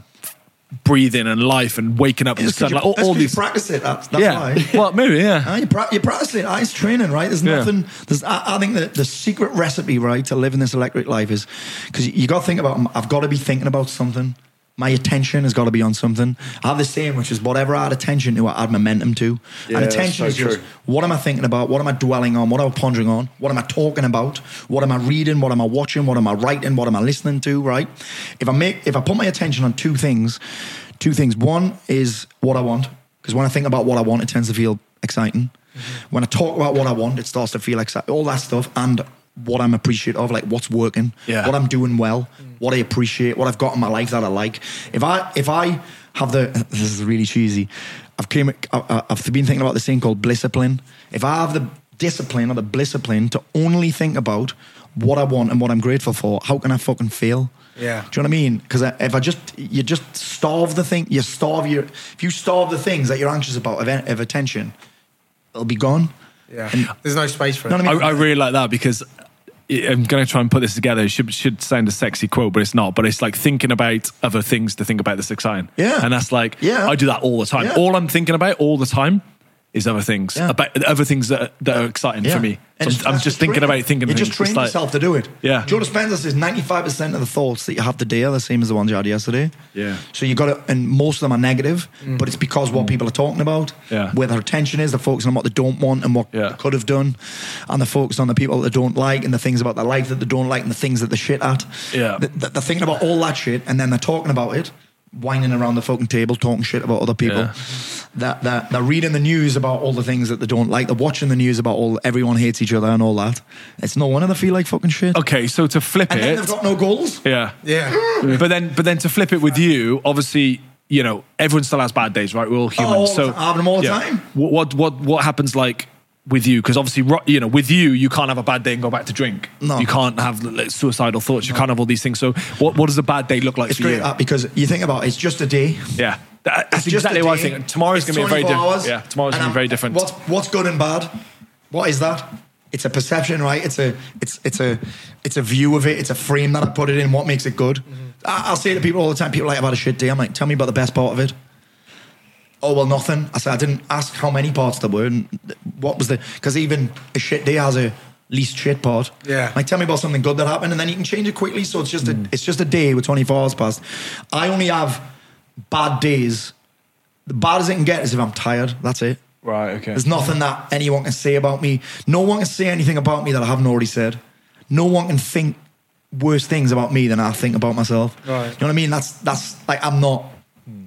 breathing and life and waking up in the sun you- like all, that's all 'cause you these practice it. That's, that's yeah why. well maybe yeah Ah, you, pra- you practice it. Ah, It's training, right? There's Yeah. nothing. There's. I, I think that the secret recipe, right, to living this electric life is because you, you got to think about. I've got to be thinking about something. My attention has got to be on something. I have this saying, which is whatever I add attention to, I add momentum to. Yeah, and attention so is just true. what am I thinking about? What am I dwelling on? What am I pondering on? What am I talking about? What am I reading? What am I watching? What am I writing? What am I listening to? Right? If I make, if I put my attention on two things, two things. One is what I want, because when I think about what I want, it tends to feel exciting. Mm-hmm. When I talk about what I want, it starts to feel exciting. All that stuff and what I'm appreciative of, like what's working, Yeah. what I'm doing well, what I appreciate, what I've got in my life that I like. If I if I have the this is really cheesy. I've came I- I've been thinking about this thing called discipline. If I have the discipline or the discipline to only think about what I want and what I'm grateful for, how can I fucking fail? Yeah. Do you know what I mean? Because if I just you just starve the thing, you starve your if you starve the things that you're anxious about of, of attention, it'll be gone. Yeah. And- There's no space for it. know what I mean? I, I really like that because I'm going to try and put this together. It should, should sound a sexy quote, but it's not. But it's like thinking about other things to think about that's exciting. Yeah. And that's like, Yeah. I do that all the time. Yeah. All I'm thinking about all the time is other things, Yeah. about other things that, that are exciting for me. So I'm, I'm just thinking about thinking You just train like- yourself to do it. Yeah. Joe Dispenza says 95% of the thoughts that you have today are the same as the ones you had yesterday. Yeah. So you got to, and most of them are negative, mm. but it's because what mm. people are talking about, Yeah. where their attention is, they're focusing on what they don't want and what Yeah. they could have done, and they're focused on the people that they don't like and the things about their life that they don't like and the things that they're shit at. Yeah. Th- th- They're thinking about all that shit and then they're talking about it, whining around the fucking table, talking shit about other people. Yeah. That, that they're reading the news about all the things that they don't like. They're watching the news about all everyone hates each other and all that. It's no wonder they feel like fucking shit. Okay, so to flip And then it, they've got no goals. yeah, yeah. but then but then to flip it with you, obviously, you know, everyone still has bad days, right? We're all human. Oh, all the so all the time. What what what, what happens like with you? Because obviously, you know, with you, you can't have a bad day and go back to drink. No. You can't have like, suicidal thoughts. You can't have all these things. So what what does a bad day look like It's for great you? that because you think about it, it's just a day. yeah, That- that's exactly what I think. Tomorrow's going to be very different. Yeah, tomorrow's going to be very different. What's what's good and bad? What is that? It's a perception, right? It's a it's it's a it's a view of it. It's a frame that I put it in. What makes it good? Mm-hmm. I, I'll say to people all the time. People are like, "I've had a shit day." I'm like, "Tell me about the best part of it." Oh well, nothing. I said I didn't ask how many parts there were and what was the because even a shit day has a least shit part. Yeah. Like tell me about something good that happened, and then you can change it quickly. So it's just a mm. it's just a day with 24 hours past. I only have bad days. The bad as it can get is if I'm tired. That's it. right. Okay. There's nothing that anyone can say about me. No one can say anything about me that I haven't already said. No one can think worse things about me than I think about myself. Right. You know what I mean? That's that's like I'm not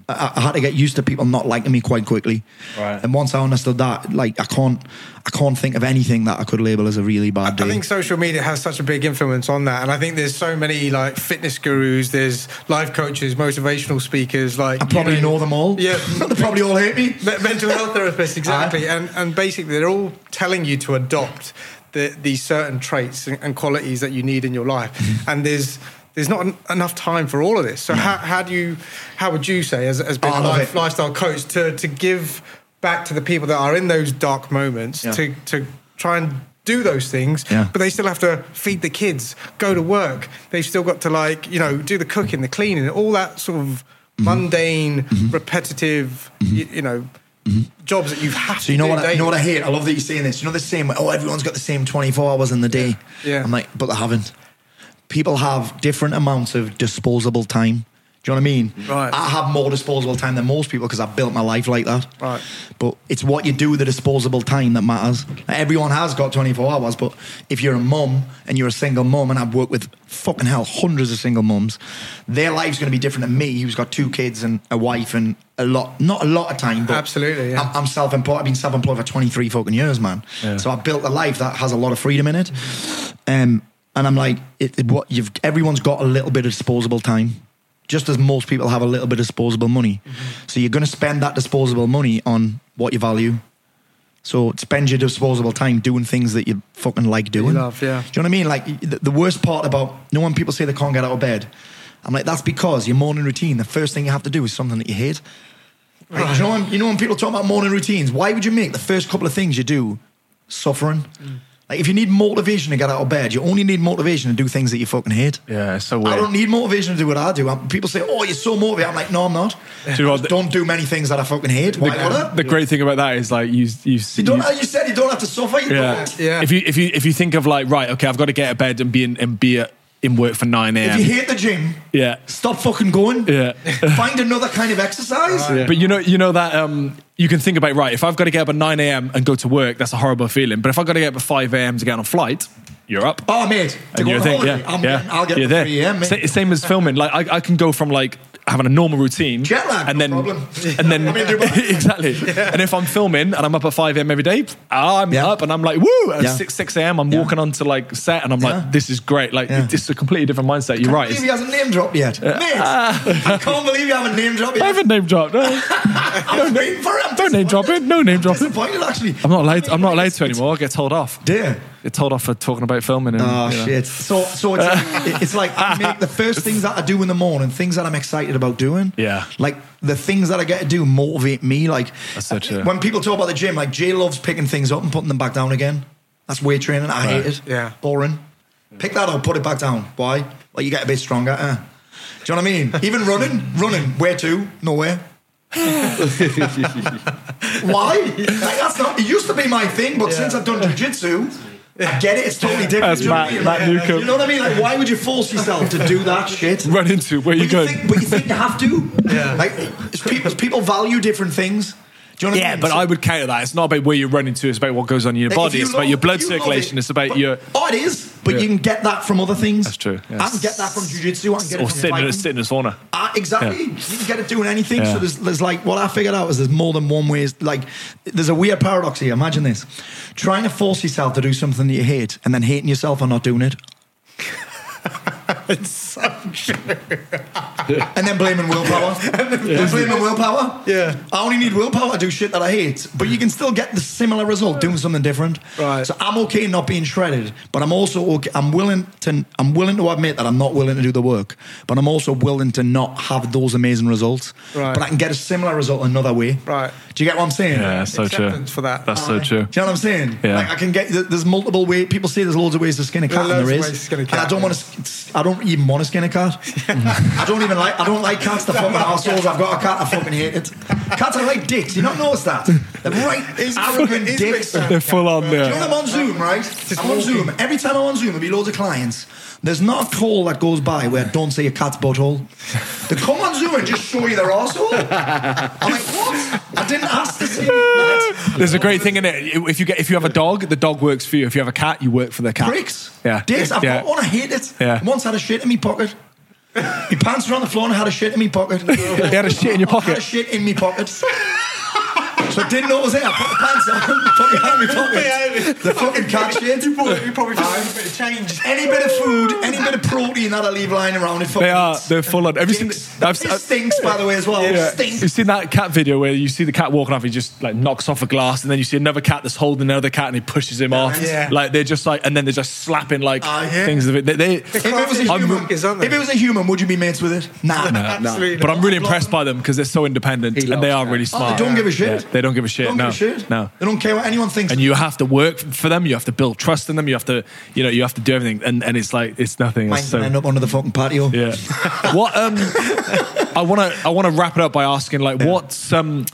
I, I had to get used to people not liking me quite quickly. Right. And once I understood that, like I can't, I can't think of anything that I could label as a really bad day. I think social media has such a big influence on that, and I think there's so many like fitness gurus, there's life coaches, motivational speakers. Like I probably you know them all. Yeah, they probably all hate me. Me- mental health therapists, exactly, and and basically they're all telling you to adopt the, these certain traits and, and qualities that you need in your life, Mm-hmm. and there's. There's not en- enough time for all of this. So how, how do you, how would you say, as, as being Oh, a life, lifestyle coach, to, to give back to the people that are in those dark moments, Yeah. to, to try and do those things, Yeah. but they still have to feed the kids, go to work. They've still got to like, you know, do the cooking, the cleaning, all that sort of Mm-hmm. mundane, mm-hmm. repetitive, mm-hmm. you, you know, mm-hmm. jobs that you have So to you know do what? I, you know what I hate? I love that you're saying this. You know the same. Oh, everyone's got the same 24 hours in the day. Yeah. I'm like, but they haven't. People have different amounts of disposable time. Do you know what I mean? Right. I have more disposable time than most people because I've built my life like that. Right. But it's what you do with the disposable time that matters. Like, everyone has got 24 hours, but if you're a mum and you're a single mum, and I've worked with fucking hell hundreds of single mums, their life's going to be different than me, who's got two kids and a wife and a lot, not a lot of time, but Absolutely, yeah. I'm, I'm self-employed. I've been self-employed for 23 fucking years, man. Yeah. So I've built a life that has a lot of freedom in it. Um, and I'm like, it, it- what you've everyone's got a little bit of disposable time, just as most people have a little bit of disposable money. Mm-hmm. So you're going to spend that disposable money on what you value. So spend your disposable time doing things that you fucking like doing. love, yeah. Do you know what I mean? Like the, the worst part about no one people say they can't get out of bed, I'm like, that's because your morning routine. The first thing you have to do is something that you hate. Like, you know when you know when people talk about morning routines, why would you make the first couple of things you do suffering? Mm. Like if you need motivation to get out of bed, you only need motivation to do things that you fucking hate. Yeah, it's so I don't need motivation to do what I do. I'm- people say, "Oh, you're so motivated." I'm like, "No, I'm not. Do you know what, the- don't do many things that I fucking hate. Why would I? The great thing about that is like you you You don't. You said you don't have to suffer. You yeah. don't. Yeah. If you if you if you think of like right, okay, I've got to get out of bed and be in and be at, in work for nine If a.m. you hate the gym, Yeah. stop fucking going. Yeah. Find another kind of exercise. But you know, you know that um, you can think about right. If I've got to get up at nine a.m. and go to work, that's a horrible feeling. But if I've got to get up at five a.m. to get on a flight, you're up. Oh, mate. And you're on think, yeah, I'm yeah, getting- I'll get you're up there. at 3 a.m. mate. Same as filming. Like I, I can go from like having a normal routine, Jet lag, and no then problem. and then I'm in Dubai. exactly. And if I'm filming and I'm up at five a.m. every day, I'm Yeah. up and I'm like woo at Yeah. six six a.m. I'm Yeah. walking onto like set and I'm Yeah. like this is great. Like Yeah. it's a completely different mindset. You're I Can't right. believe he hasn't name dropped yet. Mate, I can't believe you haven't name dropped yet. I haven't name dropped. No, I was waiting for it. I'm no name dropping. No name dropping. Disappointed, actually. I'm not allowed. I'm not allowed to anymore. I get told off. Dear. Get told off for talking about filming. And, Oh you know. shit! So so it's like, it's like I make the first things that I do in the morning, things that I'm excited about doing. Yeah. Like the things that I get to do motivate me. Like That's so true. when people talk about the gym, like Jay loves picking things up and putting them back down again. That's weight training. I hate it. Yeah. Boring. Pick that up, put it back down. Why? Well, you get a bit stronger. Uh. Do you know what I mean? Even running, running. Where to? Nowhere. Why? Like, that's not. It used to be my thing, but since I've done jujitsu, I get it. It's totally different. That's you know what I Matt- mean? Matt Like, Newcomb. You know what I mean? Like, why would you force yourself to do that shit? Run into where you you, going? think, but you think you have to? Yeah. Like, it's people, people value different things. Do you know what I Yeah, mean? but So- I would counter that. It's not about where you're running to. It's about what goes on in your body. you It's about your blood you circulation. it, It's about but- your. Oh, it is. But Yeah. you can get that from other things. That's true, yeah. I can get that from jujitsu. I can get Or it from sitting in, sitting in a sauna. Ah, exactly. Yeah. You can get it doing anything. Yeah. So there's, there's like what I figured out is there's more than one way. Like there's a weird paradox here. Imagine this: trying to force yourself to do something that you hate, and then hating yourself for not doing it, It's so true. and then blaming willpower. Then blaming willpower. Yeah. I only need willpower to do shit that I hate, but you can still get the similar result doing something different. Right. So I'm okay not being shredded, but I'm also okay. I'm willing to. I'm willing to admit that I'm not willing to do the work, but I'm also willing to not have those amazing results. Right. But I can get a similar result another way. Right. Do you get what I'm saying? Yeah, that's so true. Acceptance for that. That's so true. Do you know what I'm saying? Yeah. Like I can get there's multiple ways. People say there's loads of ways to skin a cat, There and there loads of ways to skin a And cat, I don't yeah. want to. I don't even want to skin a cat. I don't even like. I don't like cats. The fucking assholes. I've got a cat. I fucking hate it. Cats are like dicks. You not notice that? They're right. arrogant he's dicks. They're full on Do you know there. I'm on Zoom, right? I'm on Zoom. Every time I'm on Zoom, there'll be loads of clients. There's not a call that goes by where I don't say a cat's butthole. They come on Zoom and just show you their asshole. I'm like, what? I didn't ask to see that. There's a great thing in it. If you get if you have a dog, the dog works for you. If you have a cat, you work for the cat. Pricks. Yeah. Dicks. I've Yeah. got one. I hate it. Yeah. Once had a shit in my pocket. My pants were on the floor and I had a shit in my pocket. You had a shit in your I had a shit in my pocket. So I didn't know it was there. I put the pants on, put my hand in my pocket. The fucking cat shit. You probably, you probably found a bit of change. Any bit of food, any bit of protein that I leave lying around, it fucking They are. They're full on. Have you seen? Stinks. I've, It stinks, by the way, as well. Yeah. Stinks. You've seen that cat video where you see the cat walking off, he just like knocks off a glass, and then you see another cat that's holding another cat, and he pushes him off. Yeah. Like they're just like, and then they're just slapping like Ah, yeah. things of it. They, they, If it was a I'm- human, monkeys, if it was a human, would you be mates with it? Nah, Absolutely. but I'm really impressed by them because they're so independent He and they loves are really cats. Oh, smart. they don't give a shit. Yeah, they don't give a shit. Don't no, shit. no. They don't care what anyone thinks. And you have to work for them. You have to build trust in them. You have to, you know, you have to do everything. And and it's like it's nothing. Mine's so, end up under the fucking patio. Yeah. what um I want to I want to wrap it up by asking like what's um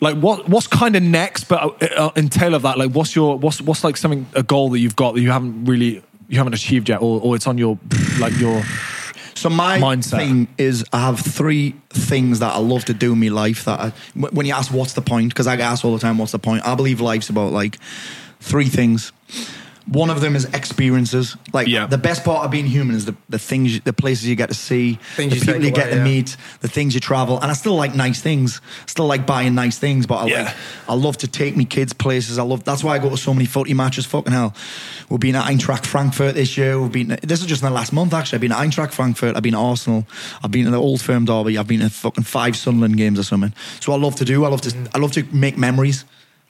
like what what's kind of next but uh, uh, in tail of that like what's your what's what's like something a goal that you've got that you haven't really you haven't achieved yet or, or it's on your like your So my Mindset. thing is, I have three things that I love to do in my life. That I, when you ask what's the point, because I get asked all the time, what's the point? I believe life's about like three things. One of them is experiences. Like Yeah. the best part of being human is the, the things, the places you get to see, Things the you people take you get away, to yeah. meet, the things you travel. And I still like nice things. Still like buying nice things, but I Yeah. like I love to take me kids places. I love that's why I go to so many footy matches. Fucking hell, we've been at Eintracht Frankfurt this year. We've been this is just in the last month actually. I've been at Eintracht Frankfurt. I've been at Arsenal. I've been at the Old Firm derby. I've been at fucking five Sunderland games or something. So I love to do. I love to. I love to make memories,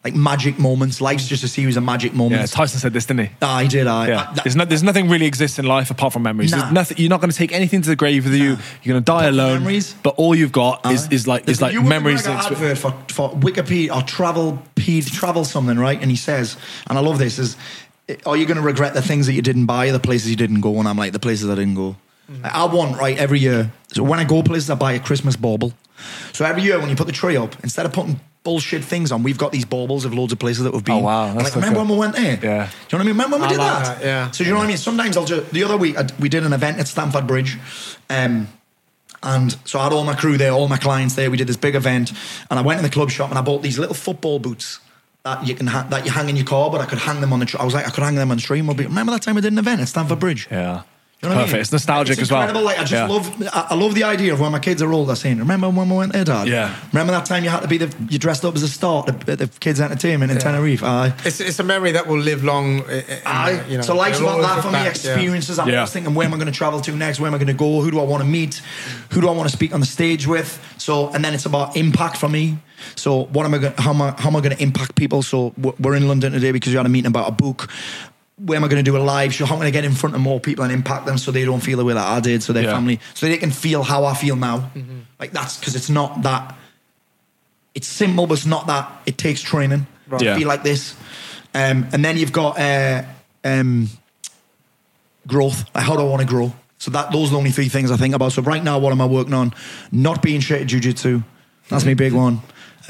like magic moments. Life's just a series of magic yeah moments. Tyson said this didn't he I did. I. yeah, I- that- there's, no, there's nothing really exists in life apart from memories. Nah. Nothing. You're not going to take anything to the grave with you. You're going to die Apart alone. memories. But all you've got is, is like is like you would memories. Like an advert for, for Wikipedia or travel peed travel something, right? And he says, and I love this is, are you going to regret the things that you didn't buy, or the places you didn't go? And I'm like, the places I didn't go. Mm-hmm. I want right every year. So when I go places, I buy a Christmas bauble. So every year when you put the tree up, instead of putting bullshit things on, we've got these baubles of loads of places that we've been. Oh, wow, that's like, so remember cool. when we went there? Yeah. Do you know what I mean? Remember when we I did like that? that, yeah. So do you know what I mean? Sometimes I'll just the other week I, we did an event at Stamford Bridge. Um, and so I had all my crew there, all my clients there. We did this big event, and I went in the club shop and I bought these little football boots that you can ha- that you hang in your car, but I could hang them on the. Tr- I was like, I could hang them on the tree. and we'll be- Remember that time I did an event at Stamford Bridge? yeah. You know what I Perfect. mean? It's nostalgic It's as well. incredible. Like I just Yeah. love, I, I love the idea of when my kids are older saying, "Remember when we went there, Dad? Yeah. Remember that time you had to be the you dressed up as a star at the, the kids' entertainment in Tenerife? Aye. It's, it's a memory that will live long. i- i- Aye. you know, so life's about always that look for me. back, yeah. Experiences. I'm Yeah. always thinking, where am I going to travel to next? Where am I going to go? Who do I want to meet? Who do I want to speak on the stage with? So, and then it's about impact for me. So, what am I going? How am I? How am I going to impact people? So, we're- we're in London today because we had a meeting about a book. Where am I going to do a live show? How am I going to get in front of more people and impact them so they don't feel the way that I did? So their Yeah. family, so they can feel how I feel now. Like that's because it's not that. It's simple, but it's not that. It takes training to Yeah. be like this. Um, and then you've got uh, um, growth. Like how do I want to grow? So that those are the only three things I think about. So right now, what am I working on? Not being shit at jujitsu. That's my big one.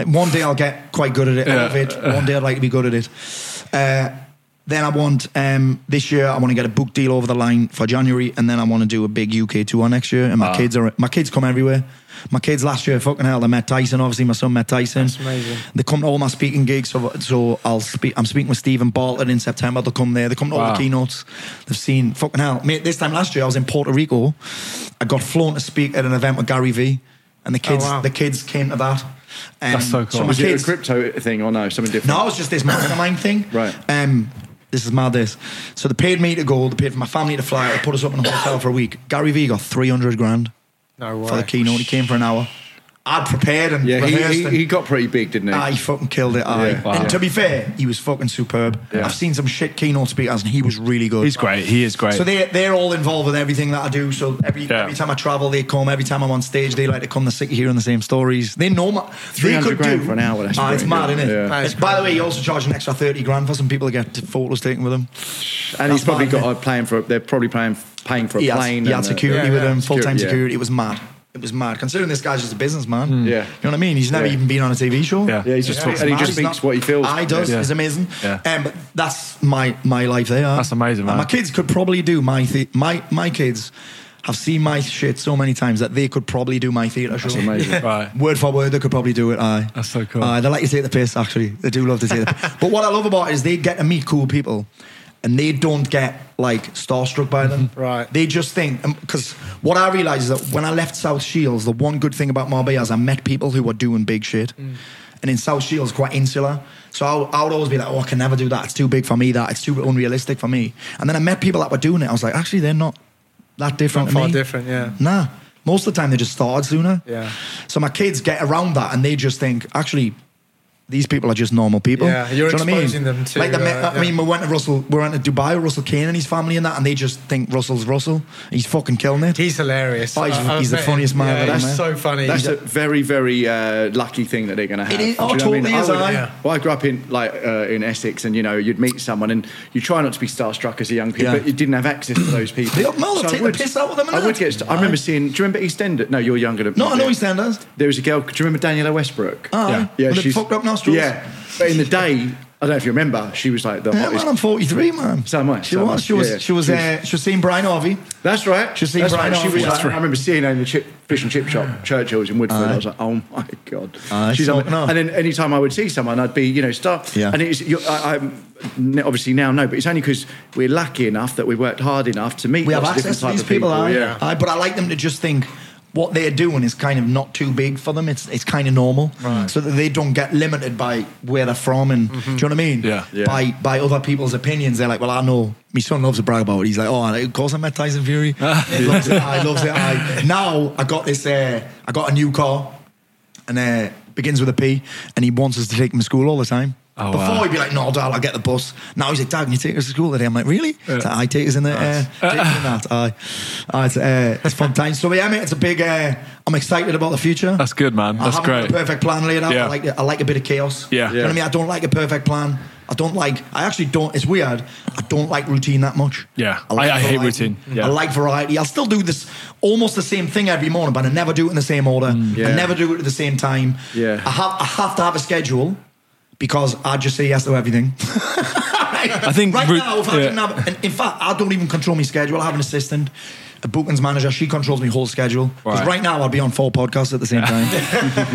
One day I'll get quite good at it. Yeah. One day I'd like to be good at it. Uh, then I want um, this year I want to get a book deal over the line for January, and then I want to do a big UK tour next year. And my Ah. kids are my kids come everywhere. My kids last year, fucking hell, they met Tyson. Obviously, my son met Tyson. That's amazing. They come to all my speaking gigs. So, so I'll speak. I'm speaking with Steven Bartlett in September. They'll come there. They come to all the keynotes. They've seen fucking hell. Mate, this time last year I was in Puerto Rico. I got flown to speak at an event with Gary Vee, and the kids, wow. the kids came to that. Um, That's so cool. my Was it kids, a crypto thing or no? Something different? no, it was just this mastermind thing. Right. Um, this is mad. This. So they paid me to go. They paid for my family to fly. They put us up in a hotel for a week. Gary Vee got three hundred grand No way. for the keynote. He came for an hour. I'd prepared and Yeah, rehearsed. he, he, he got pretty big, didn't he? Ah, he fucking killed it. Aye. Yeah. Wow. And to be fair, he was fucking superb. Yeah. I've seen some shit keynote speakers, and he was really good. He's great. He is great. So they they're all involved with everything that I do. So every Yeah. every time I travel, they come. Every time I'm on stage, they like to come to sit here hearing the same stories. They know my. They 300 could grand do for an hour, that's Ah, it's mad, good. isn't it? Yeah. That is By the way, you also charge an extra thirty grand for some people to get photos taken with him. and he's probably mad, got a plan for. They're probably paying paying for a He had, plane. he had uh, security yeah, with yeah. him, full time Security, yeah. security. It was mad. It was mad. Considering this guy's just a businessman. Hmm. Yeah. You know what I mean? He's never Yeah. even been on a TV show. Yeah. Yeah, he's just It's and he just speaks not- what he feels. He does. Yeah. It's amazing. Yeah. Um, but that's my my life there. That's amazing, man. And my kids could probably do my the- my my kids have seen my shit so many times that they could probably do my theatre show. That's amazing. Right. Word for word, they could probably do it. Aye. That's so cool. Aye, they like to take the piss. Actually, they do love to take the. piss. But what I love about it is they get to meet cool people, and they don't get like starstruck by them. Right. They just think um, because what I realized is that when I left South Shields, the one good thing about Marbella is I met people who were doing big shit. Mm. And in South Shields, quite insular. So I, would- I would always be like, oh, I can never do that. It's too big for me. That it's too unrealistic for me. And then I met people that were doing it. I was like, actually, they're not that different Not far me. different, yeah. Nah. Most of the time, they just started sooner. Yeah. So my kids get around that and they just think, actually, these people are just normal people. Yeah, you're Do you know what I mean? exposing them to, Like the, uh, I mean, we went to Russell, we went to Dubai, with Russell Kane and his family and that, and they just think Russell's Russell. He's fucking killing it. He's hilarious. Oh, he's- I- I've he's the funniest him. man I've Yeah, ever he's met. so funny. That's He's- a very, very uh, lucky thing that they're going to have. It is- oh, know what I mean? is, I would- aye. Yeah. Well, I grew up in like uh, in Essex, and you know, you'd meet someone, and you try not to be starstruck as a young kid, Yeah. but you didn't have access to those people. They- no, they'll I take the piss out of them and I would get. St- I remember seeing. Do you remember EastEnders? No, you're younger than. no, I know yeah. he's. There was a girl. Do you remember Daniella Westbrook? Aye. yeah. the fucked up nostrils. Yeah, but in the day, I don't know if you remember, she was like the Yeah, hottest. man, I'm 43, man. So am I, She so am I. was, she was, Yeah, yeah. she was, uh, she was seeing Brian Harvey. That's right. She's seen That's Brian right. She Harvey. was, That's I remember seeing her in the chip, fish and chip shop, Churchill's in Woodford. I was like, oh my god. Aye, She's on, off. and then anytime I would see someone, I'd be, you know, stuff. Yeah. And it's, you I, I'm obviously now no, but it's only because we're lucky enough that we worked hard enough to meet. We have lots of access to these of people, aye. Yeah. Aye, but I like them to just think what they're doing is kind of not too big for them. It's it's kind of normal, so that they don't get limited by where they're from. And do you know what I mean? Yeah. Yeah. By by other people's opinions, they're like, well, I know. My son loves to brag about it. He's like, oh, of course I met Tyson Fury. he loves it. I loves it. I now I got this. Uh, I got a new car, and uh, begins with a P, and he wants us to take him to school all the time. Oh, Before wow. he'd be like, no, Dad, I'll get the bus. Now he's like, Dad, can you take us to school today? I'm like, really? He's like, I take us in the, uh, take us in that. I, Aye, it's, uh, it's fun times. So yeah, mate, it's a big, uh, I'm excited about the future. That's good, man. I That's haven't great. a perfect plan laid out. Yeah. I like. I like a bit of chaos. Yeah. You know what I mean? I don't like a perfect plan. I don't like. I actually don't. It's weird. I don't like routine that much. Yeah. I- like I hate routine. Yeah. I like variety. I'll still do this almost the same thing every morning, but I never do it in the same order. Yeah. I never do it at the same time. Yeah. I have. I have to have a schedule because I just say yes to everything. I think right rout- now, if I yeah. didn't have, in fact, I don't even control my schedule. I have an assistant, a bookings manager. She controls my whole schedule. Because Right. right. now, I'll be on four podcasts at the same time.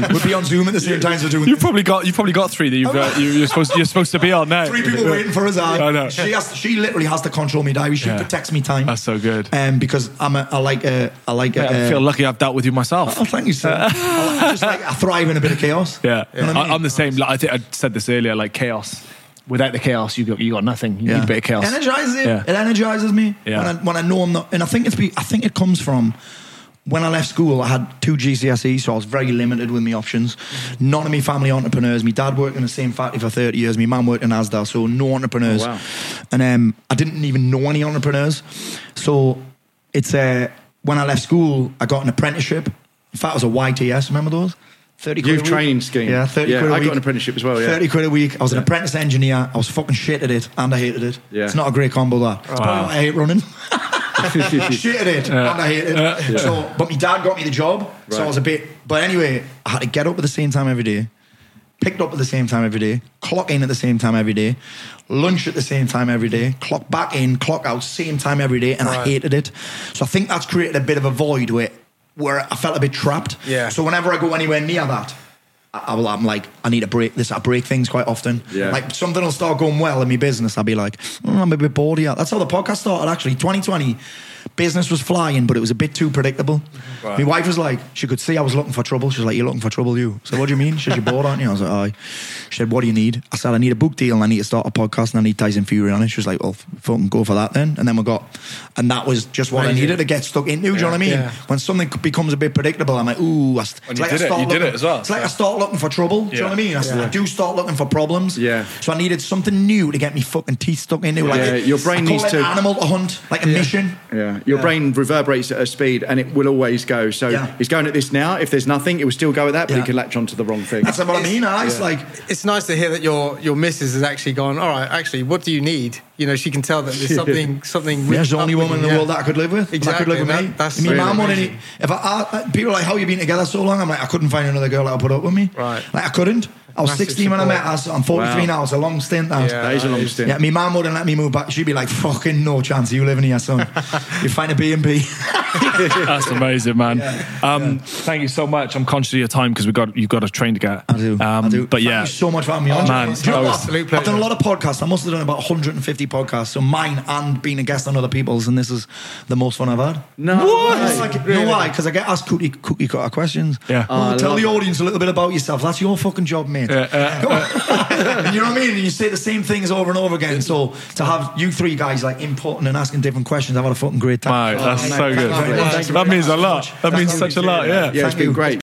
we'll be on Zoom at the same time. So doing You've probably got you've probably got three that you've, uh, you, you're supposed you're supposed to be on now. Three people waiting for us. I, know. She has. She literally has to control me diary. She Yeah. protects me time. That's so good. Um, because I'm. A, I like. A, I like. A, I feel lucky I've dealt with you myself. Oh, thank you, sir. I, like, just like. I thrive in a bit of chaos. Yeah, You know I mean? I'm the same. Like, I think I said this earlier. Like chaos. Without the chaos, you got you got nothing. You need a bit of chaos. Energizes it. Yeah. It energizes me Yeah. when I when I know I'm not. And I think it's be, I think it comes from when I left school. I had two GCSEs, so I was very limited with my options. None of my family entrepreneurs. My dad worked in the same factory for thirty years. My mum worked in Asda, so no entrepreneurs. Oh, wow. And um, I didn't even know any entrepreneurs. So it's uh, when I left school, I got an apprenticeship. In fact, it was a YTS. Remember those? 30 quid Youth a week. training scheme. Yeah, 30 Yeah, quid a I got an apprenticeship as well, yeah. 30 quid a week. I was an apprentice engineer. I was fucking shit at it and I hated it. Yeah. It's not a great combo, that. It's probably Wow. I hate running. shit at it and I hate it. So, but my dad got me the job, so I was a bit. But anyway, I had to get up at the same time every day, picked up at the same time every day, clock in at the same time every day, lunch at the same time every day, clock back in, clock out same time every day, and I hated it. So I think that's created a bit of a void where where I felt a bit trapped. Yeah. So whenever I go anywhere near that. I, will, I'm like, I need to break this. I break things quite often. Yeah. Like something will start going well in my business. I'll be like, "Mm, I'm a bit bored here. That's how the podcast started, actually. 2020, business was flying, but it was a bit too predictable. My wife was like, she could see I was looking for trouble. She was like, You're looking for trouble, you. So, what do you mean? She said, You're bored, aren't you? I was like, Aye. She said, What do you need? I said, I need a book deal and I need to start a podcast and I need Tyson Fury on it. She was like, Well, fucking go for that then. And then we got, and that was just what I needed to get stuck into. Do you know what I mean? Yeah. When something becomes a bit predictable, I'm like, Ooh, I st- it's like did I it. start You did looking- it as well. It's like I start looking for trouble. Do you know what I mean? I do start looking for problems. Yeah. So I needed something new to get me fucking teeth stuck into. Like Yeah, your brain I needs it to- an animal to hunt, like a mission. Yeah, your brain reverberates at a speed, and it will always go. So Yeah. it's going at this now. If there's nothing, it will still go at that, but Yeah. it can latch onto the wrong thing. That's what I mean. I It's Yeah. like It's nice to hear that your your missus has actually gone. All right, actually, what do you need? You know, she can tell that there's something something. There's the only woman in the yeah. world that I could live with. That could Exactly, live with that- me. that's I mean, really mum wouldn't. amazing. If I, I, people are like, how you been together so long? I'm like, I couldn't find another girl that would put up with me. Right. Like I couldn't. I was Massive 16 when I met support. her. I'm 43 Wow. now. It's a long stint. That. Yeah. That is a long stint. Yeah, my mum wouldn't let me move back. She'd be like, "Fucking no chance. You living here, son. you find a B and B." That's amazing, man. Um, Thank you so much. I'm conscious of your time because we got you've got a train to get. I do. Um, I do. But Thank yeah, you so much for having me on. man, Do you know that what? Absolute I've done a lot of podcasts. I must have done about 150 podcasts. So mine and being a guest on other people's, and this is the most fun I've had. No. What? way. It's like, you know why? Because I get asked cookie, cookie cutter questions. Yeah. Well, Oh, I tell love the it. audience a little bit about yourself. That's your fucking job, mate. Yeah, uh, Come on. you know what I mean? And you say the same things over and over again. So to have you three guys like important and asking different questions, I've had a fucking great time. Mate, that's mate, so thank good. you very much. That means a lot. That means such a lot. Yeah. Yeah, it's been great.